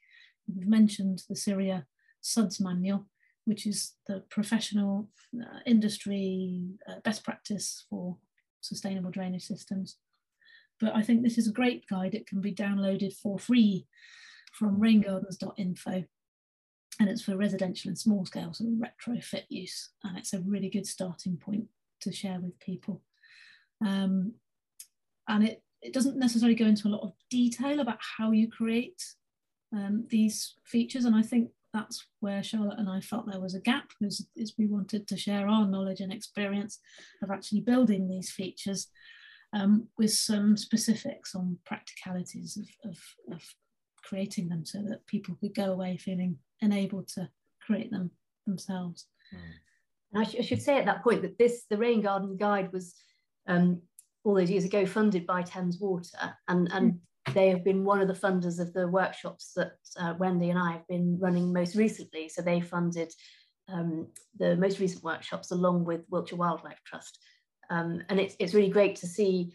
We've mentioned the CIRIA SUDS manual, which is the professional uh, industry uh, best practice for sustainable drainage systems. But I think this is a great guide. It can be downloaded for free from raingardens.info and it's for residential and small scale sort of retrofit use and it's a really good starting point to share with people um, and it, it doesn't necessarily go into a lot of detail about how you create um, these features and I think that's where Charlotte and I felt there was a gap is, is we wanted to share our knowledge and experience of actually building these features um, with some specifics on practicalities of, of, of creating them so that people could go away feeling enabled to create them themselves. Mm. I, sh- I, should say at that point that this, the Rain Garden Guide was um, all those years ago funded by Thames Water and, and mm. They have been one of the funders of the workshops that uh, Wendy and I have been running most recently. So they funded um, the most recent workshops along with Wiltshire Wildlife Trust. Um, and it's, it's really great to see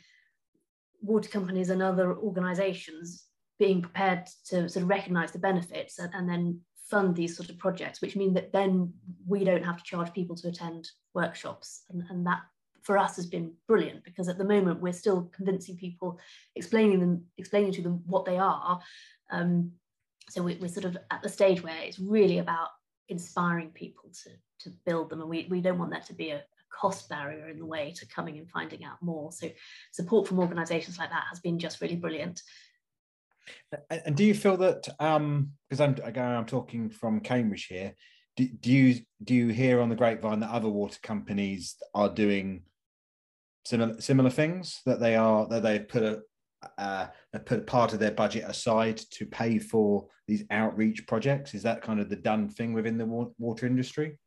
water companies and other organisations being prepared to sort of recognise the benefits and, and then fund these sort of projects, which mean that then we don't have to charge people to attend workshops. And, and that for us has been brilliant because at the moment we're still convincing people, explaining them, explaining to them what they are. Um, so we, are sort of at the stage where it's really about inspiring people to, to build them. And we, we don't want that to be a, cost barrier in the way to coming and finding out more. So support from organizations like that has been just really brilliant. And do you feel that um because I'm again I'm talking from Cambridge here, do, do you do you hear on the grapevine that other water companies are doing similar similar things that they are that they've put a uh, put part of their budget aside to pay for these outreach projects? Is that kind of the done thing within the water industry?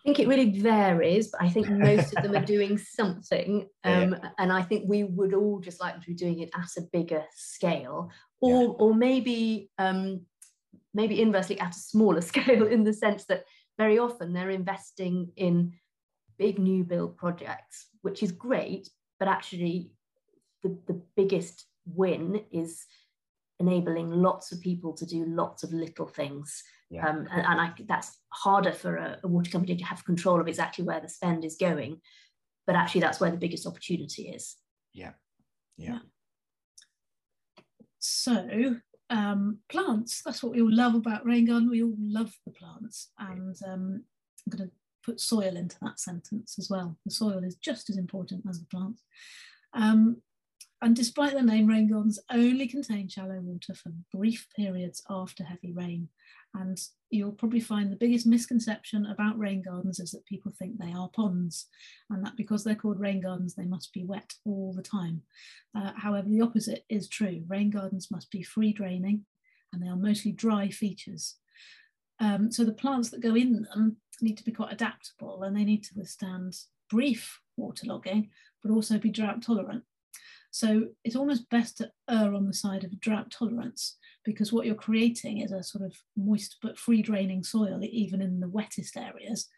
I think it really varies, but I think most of them are (laughs) doing something. Um, yeah. And I think we would all just like to be doing it at a bigger scale or yeah. or maybe um, maybe inversely at a smaller (laughs) scale in the sense that very often they're investing in big new build projects, which is great, but actually the, the biggest win is enabling lots of people to do lots of little things Yeah. Um, and, and I, that's harder for a, a water company to have control of exactly where the spend is going. But actually, that's where the biggest opportunity is. Yeah. Yeah. yeah. So, um, plants, that's what we all love about Rain Garden. We all love the plants. And um, I'm going to put soil into that sentence as well. The soil is just as important as the plants. Um, and despite the name, rain gardens only contain shallow water for brief periods after heavy rain. And you'll probably find the biggest misconception about rain gardens is that people think they are ponds, and that because they're called rain gardens, they must be wet all the time. Uh, however, the opposite is true. Rain gardens must be free draining, and they are mostly dry features. Um, so the plants that go in them need to be quite adaptable, and they need to withstand brief waterlogging, but also be drought tolerant. So it's almost best to err on the side of drought tolerance because what you're creating is a sort of moist but free draining soil, even in the wettest areas,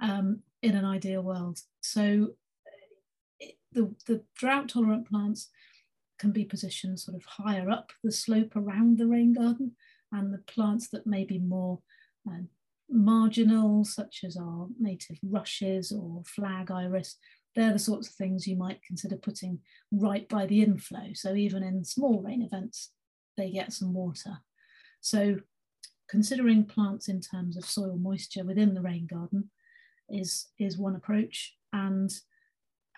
um, in an ideal world. So the, the drought tolerant plants can be positioned sort of higher up the slope around the rain garden, and the plants that may be more marginal, such as our native rushes or flag iris, they're the sorts of things you might consider putting right by the inflow. So even in small rain events, they get some water. So considering plants in terms of soil moisture within the rain garden is, is one approach. And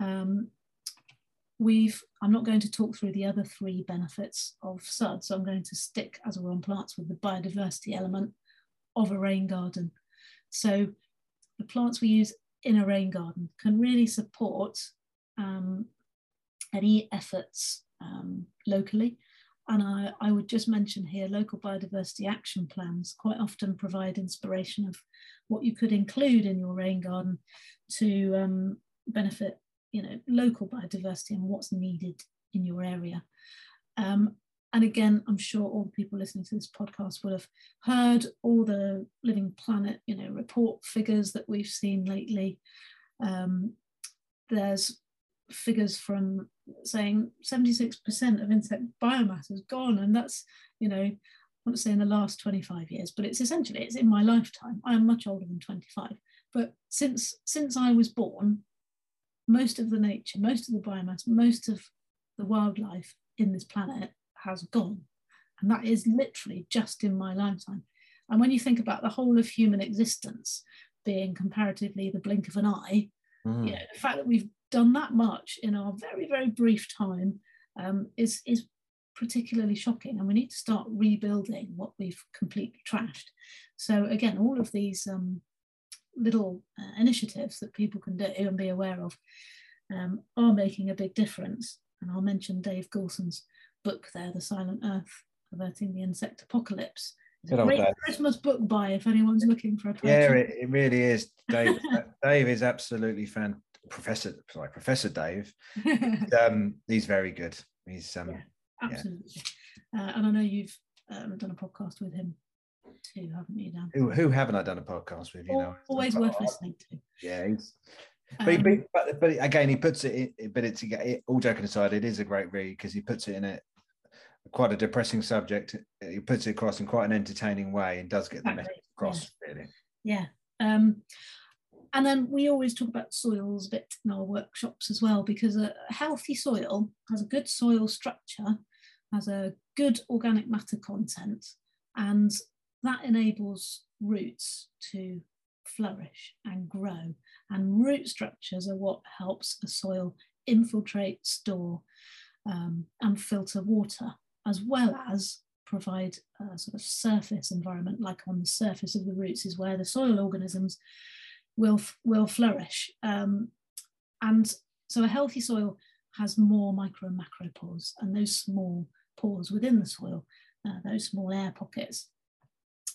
um, we've, I'm not going to talk through the other three benefits of SUD, so I'm going to stick, as we're on plants, with the biodiversity element of a rain garden. So the plants we use in a rain garden can really support um, any efforts um, locally. And I, I would just mention here local biodiversity action plans quite often provide inspiration of what you could include in your rain garden to um, benefit you know, local biodiversity and what's needed in your area. Um, and again, I'm sure all the people listening to this podcast will have heard all the Living Planet, you know, report figures that we've seen lately. Um, there's figures from saying 76% of insect biomass is gone, and that's, you know, I want to say in the last 25 years, but it's essentially it's in my lifetime. I am much older than 25, but since since I was born, most of the nature, most of the biomass, most of the wildlife in this planet has gone. And that is literally just in my lifetime. And when you think about the whole of human existence being comparatively the blink of an eye, mm. you know, the fact that we've done that much in our very, very brief time um, is, is particularly shocking. And we need to start rebuilding what we've completely trashed. So, again, all of these um, little uh, initiatives that people can do and be aware of um, are making a big difference. And I'll mention Dave Goulson's book there, The Silent Earth, Averting the Insect Apocalypse. It's a great Christmas book buy if anyone's looking for a Yeah, it, it really is. Dave, (laughs) Dave is absolutely fan. Professor, sorry, Professor Dave. um, he's very good. He's um, yeah, absolutely. Yeah. Uh, and I know you've um, done a podcast with him too, haven't you, Dan? Who, who haven't I done a podcast with? You know, always worth listening to. Yeah, he's but, um, but, but, again, he puts it. In, but it's it, all joking aside, it is a great read because he puts it in a quite a depressing subject. He puts it across in quite an entertaining way and does get the message across. Yeah. Really, yeah. Um, and then we always talk about soils a bit in our workshops as well because a healthy soil has a good soil structure, has a good organic matter content, and that enables roots to flourish and grow. And root structures are what helps a soil infiltrate, store, um, and filter water, as well as provide a sort of surface environment, like on the surface of the roots is where the soil organisms will, will flourish. Um, and so a healthy soil has more micro and macro pores, and those small pores within the soil, uh, those small air pockets,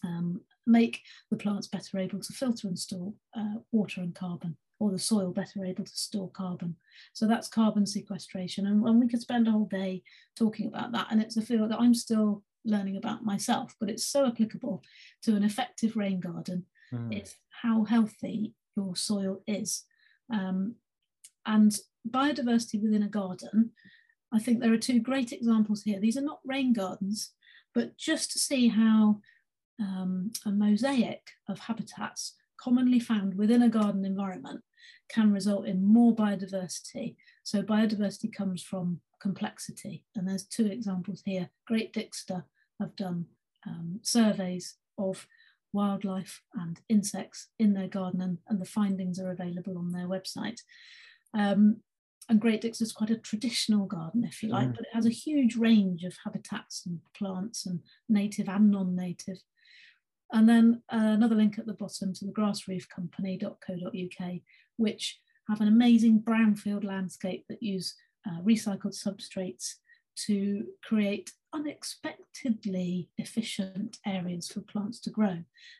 um, make the plants better able to filter and store uh, water and carbon or the soil better able to store carbon. So that's carbon sequestration. And, and we could spend a whole day talking about that. And it's a field that I'm still learning about myself, but it's so applicable to an effective rain garden. Mm. It's how healthy your soil is. Um, and biodiversity within a garden, I think there are two great examples here. These are not rain gardens, but just to see how um, a mosaic of habitats commonly found within a garden environment can result in more biodiversity. So biodiversity comes from complexity. And there's two examples here. Great Dixter have done um, surveys of wildlife and insects in their garden and, and the findings are available on their website. Um, and Great Dixter is quite a traditional garden, if you like, mm. but it has a huge range of habitats and plants and native and non-native. And then uh, another link at the bottom to the grassroofcompany.co.uk, which have an amazing brownfield landscape that use uh, recycled substrates to create unexpectedly efficient areas for plants to grow.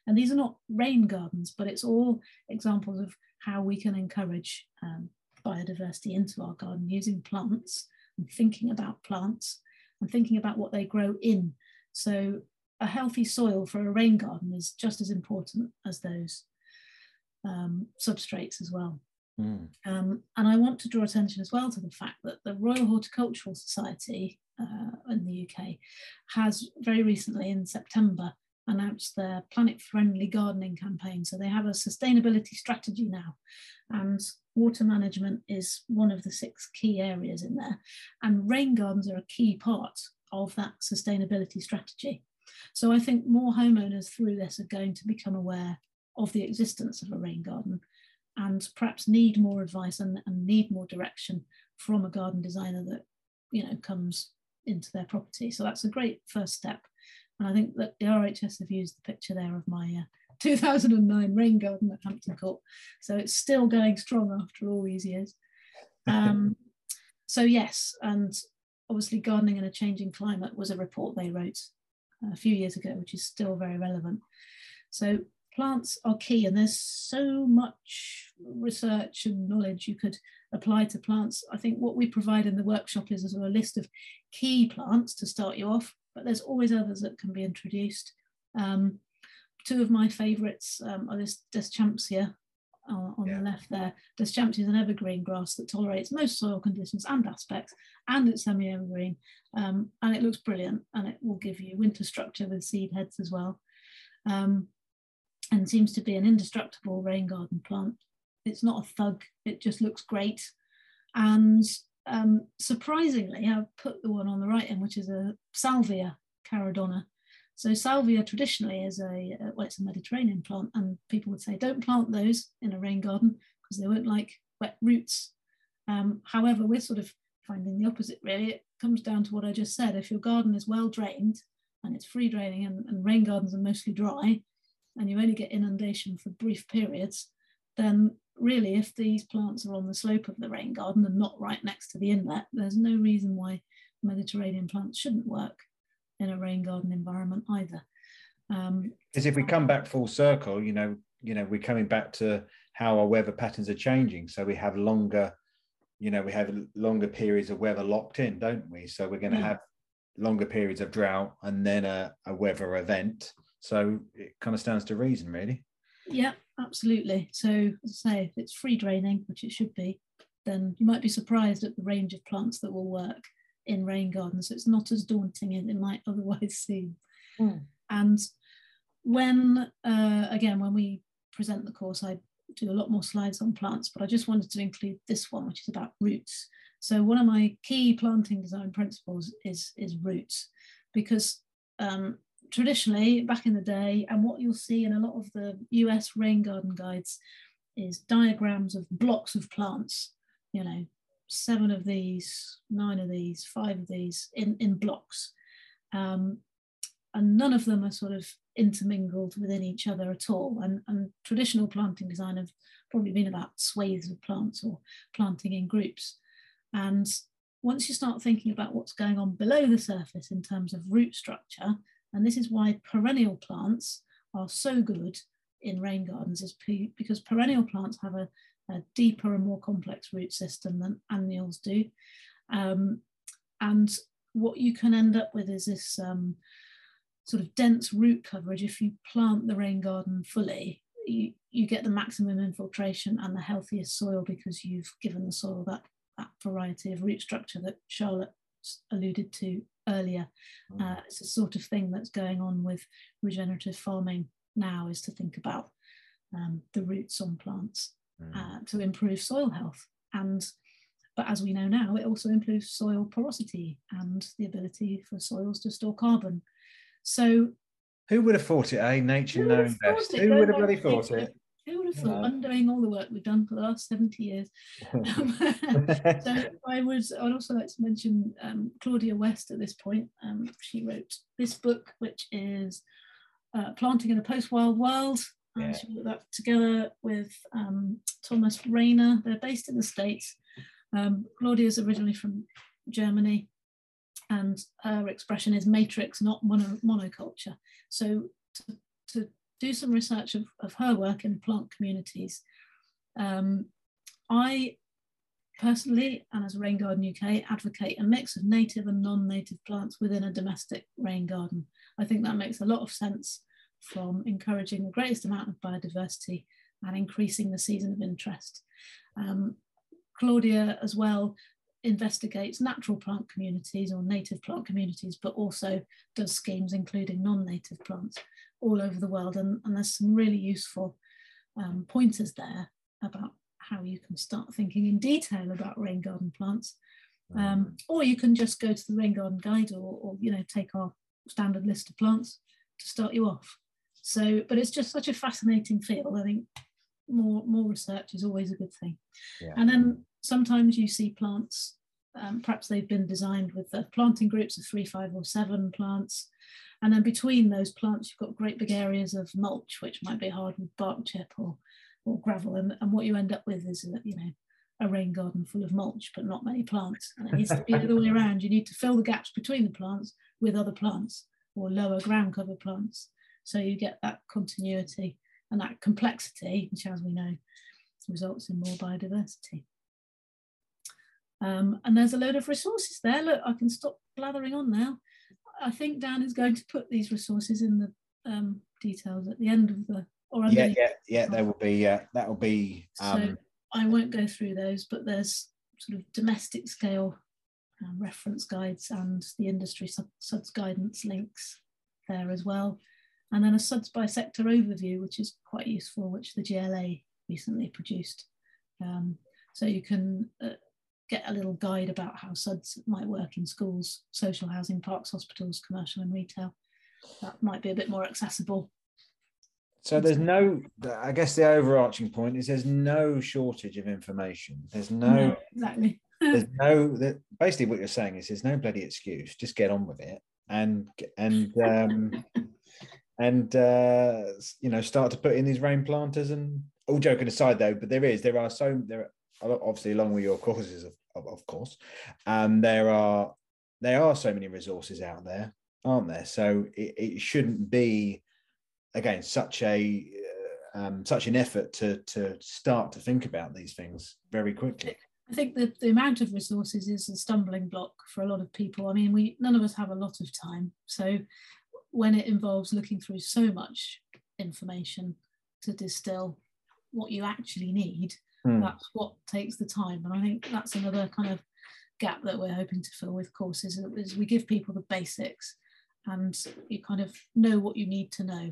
And these are not rain gardens, but it's all examples of how we can encourage um, biodiversity into our garden using plants and thinking about plants and thinking about what they grow in. So a healthy soil for a rain garden is just as important as those um, substrates as well. Mm. Um, and I want to draw attention as well to the fact that the Royal Horticultural Society uh, in the UK has very recently in September announced their planet friendly gardening campaign. So they have a sustainability strategy now, and water management is one of the six key areas in there. And rain gardens are a key part of that sustainability strategy. So I think more homeowners through this are going to become aware of the existence of a rain garden and perhaps need more advice and, and need more direction from a garden designer that you know comes into their property. So that's a great first step. And I think that the RHS have used the picture there of my uh, (laughs) 2009 rain garden at Hampton Court. So it's still going strong after all these years. (laughs) Um, so yes, and obviously gardening in a changing climate was a report they wrote a few years ago, which is still very relevant. So plants are key and there's so much research and knowledge you could apply to plants. I think what we provide in the workshop is a list of key plants to start you off, but there's always others that can be introduced. Um, two of my favourites um, are this Deschampsia uh, on yeah. the left there. Deschampsia is an evergreen grass that tolerates most soil conditions and aspects, and it's semi-evergreen, um, and it looks brilliant, and it will give you winter structure with seed heads as well. Um, and seems to be an indestructible rain garden plant. It's not a thug, it just looks great. And um, surprisingly, I've put the one on the right in, which is a Salvia caradonna. So salvia traditionally is a, well, it's a Mediterranean plant and people would say, don't plant those in a rain garden because they won't like wet roots. Um, however, we're sort of finding the opposite really. It comes down to what I just said. If your garden is well drained and it's free draining and, and rain gardens are mostly dry and you only get inundation for brief periods, then really, if these plants are on the slope of the rain garden and not right next to the inlet, there's no reason why Mediterranean plants shouldn't work in a rain garden environment either. Um, Because if we come back full circle, you know, you know, we're coming back to how our weather patterns are changing. So we have longer, you know, we have longer periods of weather locked in, don't we? So we're going to yeah. have longer periods of drought and then a, a weather event. So it kind of stands to reason, really. Yeah, absolutely. So, as I say, if it's free draining, which it should be, then you might be surprised at the range of plants that will work in rain gardens. So it's not as daunting as it might (laughs) otherwise seem. Mm. And when, uh, again, when we present the course, I do a lot more slides on plants, but I just wanted to include this one, which is about roots. So one of my key planting design principles is, is roots, because um, traditionally back in the day, and what you'll see in a lot of the US rain garden guides is diagrams of blocks of plants, you know, seven of these, nine of these, five of these in, in blocks. Um, and none of them are sort of intermingled within each other at all. And, and traditional planting design have probably been about swathes of plants or planting in groups. And once you start thinking about what's going on below the surface in terms of root structure, and this is why perennial plants are so good in rain gardens, is because perennial plants have a, a deeper and more complex root system than annuals do. Um, and what you can end up with is this um, sort of dense root coverage. If you plant the rain garden fully, you, you get the maximum infiltration and the healthiest soil because you've given the soil that, that variety of root structure that Charlotte alluded to earlier. Mm. Uh, it's the sort of thing that's going on with regenerative farming now is to think about um, the roots on plants. Uh, to improve soil health. And but as we know now, it also improves soil porosity and the ability for soils to store carbon. So Who would have thought it, eh? Nature known best. it? Who would have really thought nature. it? who would have thought, No. undoing all the work we've done for the last 70 years? (laughs) Um, (laughs) so I would I'd also like to mention um, Claudia West at this point. Um, she wrote this book, which is uh, Planting in a Post-Wild World. Yeah. And she wrote that together with um, Thomas Rainer. They're based in the States. Um, Claudia is originally from Germany, and her expression is matrix, not mono, monoculture. So to, to do some research of, of her work in plant communities, um, I personally, and as Rain Garden UK, advocate a mix of native and non-native plants within a domestic rain garden. I think that makes a lot of sense from encouraging the greatest amount of biodiversity and increasing the season of interest. Um, Claudia as well investigates natural plant communities or native plant communities, but also does schemes including non-native plants all over the world. And, and there's some really useful um, pointers there about how you can start thinking in detail about rain garden plants. Mm. Um, or you can just go to the rain garden guide or, or you know take our standard list of plants to start you off. So, but it's just such a fascinating field. I think more more research is always a good thing. Yeah. And then sometimes you see plants, um, perhaps they've been designed with the planting groups of three, five, or seven plants. And then between those plants, you've got great big areas of mulch, which might be hardwood bark chip or, or gravel. And, and what you end up with is, a, you know, a rain garden full of mulch, but not many plants. And it needs to be the other way around. You need to fill the gaps between the plants with other plants or lower ground cover plants. So you get that continuity and that complexity, which as we know, results in more biodiversity. Um, and there's a load of resources there. Look, I can stop blathering on now. I think Dan is going to put these resources in the um, details at the end of the or Yeah, yeah, yeah. There will be. Uh, that will be. So Um, I won't go through those, but there's sort of domestic scale um, reference guides and the industry sub- guidance links there as well. And then a SUDS by sector overview, which is quite useful, which the GLA recently produced. Um, so you can uh, get a little guide about how SUDS might work in schools, social housing, parks, hospitals, commercial and retail. That might be a bit more accessible so there's no. I guess the overarching point is there's no shortage of information. There's no. No, exactly. There's (laughs) no. That basically what you're saying is there's no bloody excuse. Just get on with it and and um, (laughs) and uh, you know start to put in these rain planters and all joking aside though, but there is there are so there are obviously along with your courses of, of, of course, um, there are there are so many resources out there, aren't there? So it, it shouldn't be again such a uh, um, such an effort to to start to think about these things very quickly. I think that the amount of resources is a stumbling block for a lot of people. I mean, we none of us have a lot of time, so when it involves looking through so much information to distill what you actually need, Hmm. that's what takes the time. And I think that's another kind of gap that we're hoping to fill with courses is we give people the basics and you kind of know what you need to know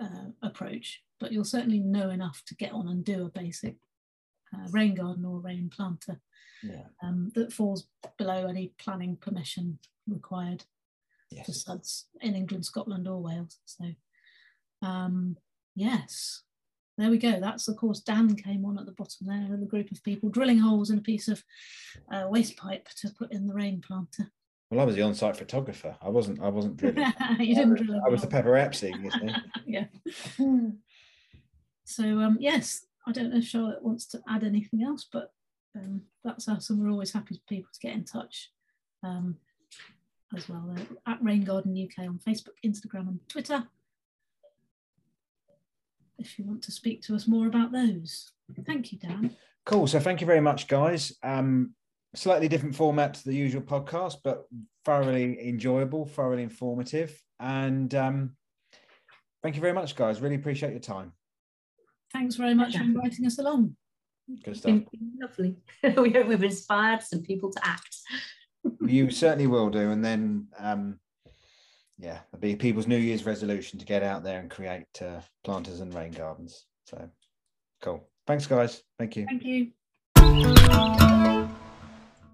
uh, approach, but you'll certainly know enough to get on and do a basic uh, rain garden or rain planter Yeah. um, that falls below any planning permission required for Yes. SUDS in England, Scotland, or Wales. So, um, yes, there we go. That's of course Dan came on at the bottom there with a group of people drilling holes in a piece of uh, waste pipe to put in the rain planter. Well, I was the on-site photographer. I wasn't. I wasn't drilling. (laughs) you didn't drill a I was the paparazzi. (laughs) Yeah. So um, yes, I don't know if Charlotte wants to add anything else, but um, that's us, and we're always happy for people to get in touch um, as well uh, at Rain Garden UK on Facebook, Instagram, and Twitter. If you want to speak to us more about those, thank you, Dan. Cool. So thank you very much, guys. Um, slightly different format to the usual podcast, but thoroughly enjoyable, thoroughly informative, and um, thank you very much, guys. Really appreciate your time. Thanks very much for inviting us along. Good stuff. Lovely. (laughs) we hope we've inspired some people to act. You certainly will do. And then, um, yeah, it'll be people's New Year's resolution to get out there and create uh, planters and rain gardens. So cool. Thanks, guys. Thank you. Thank you.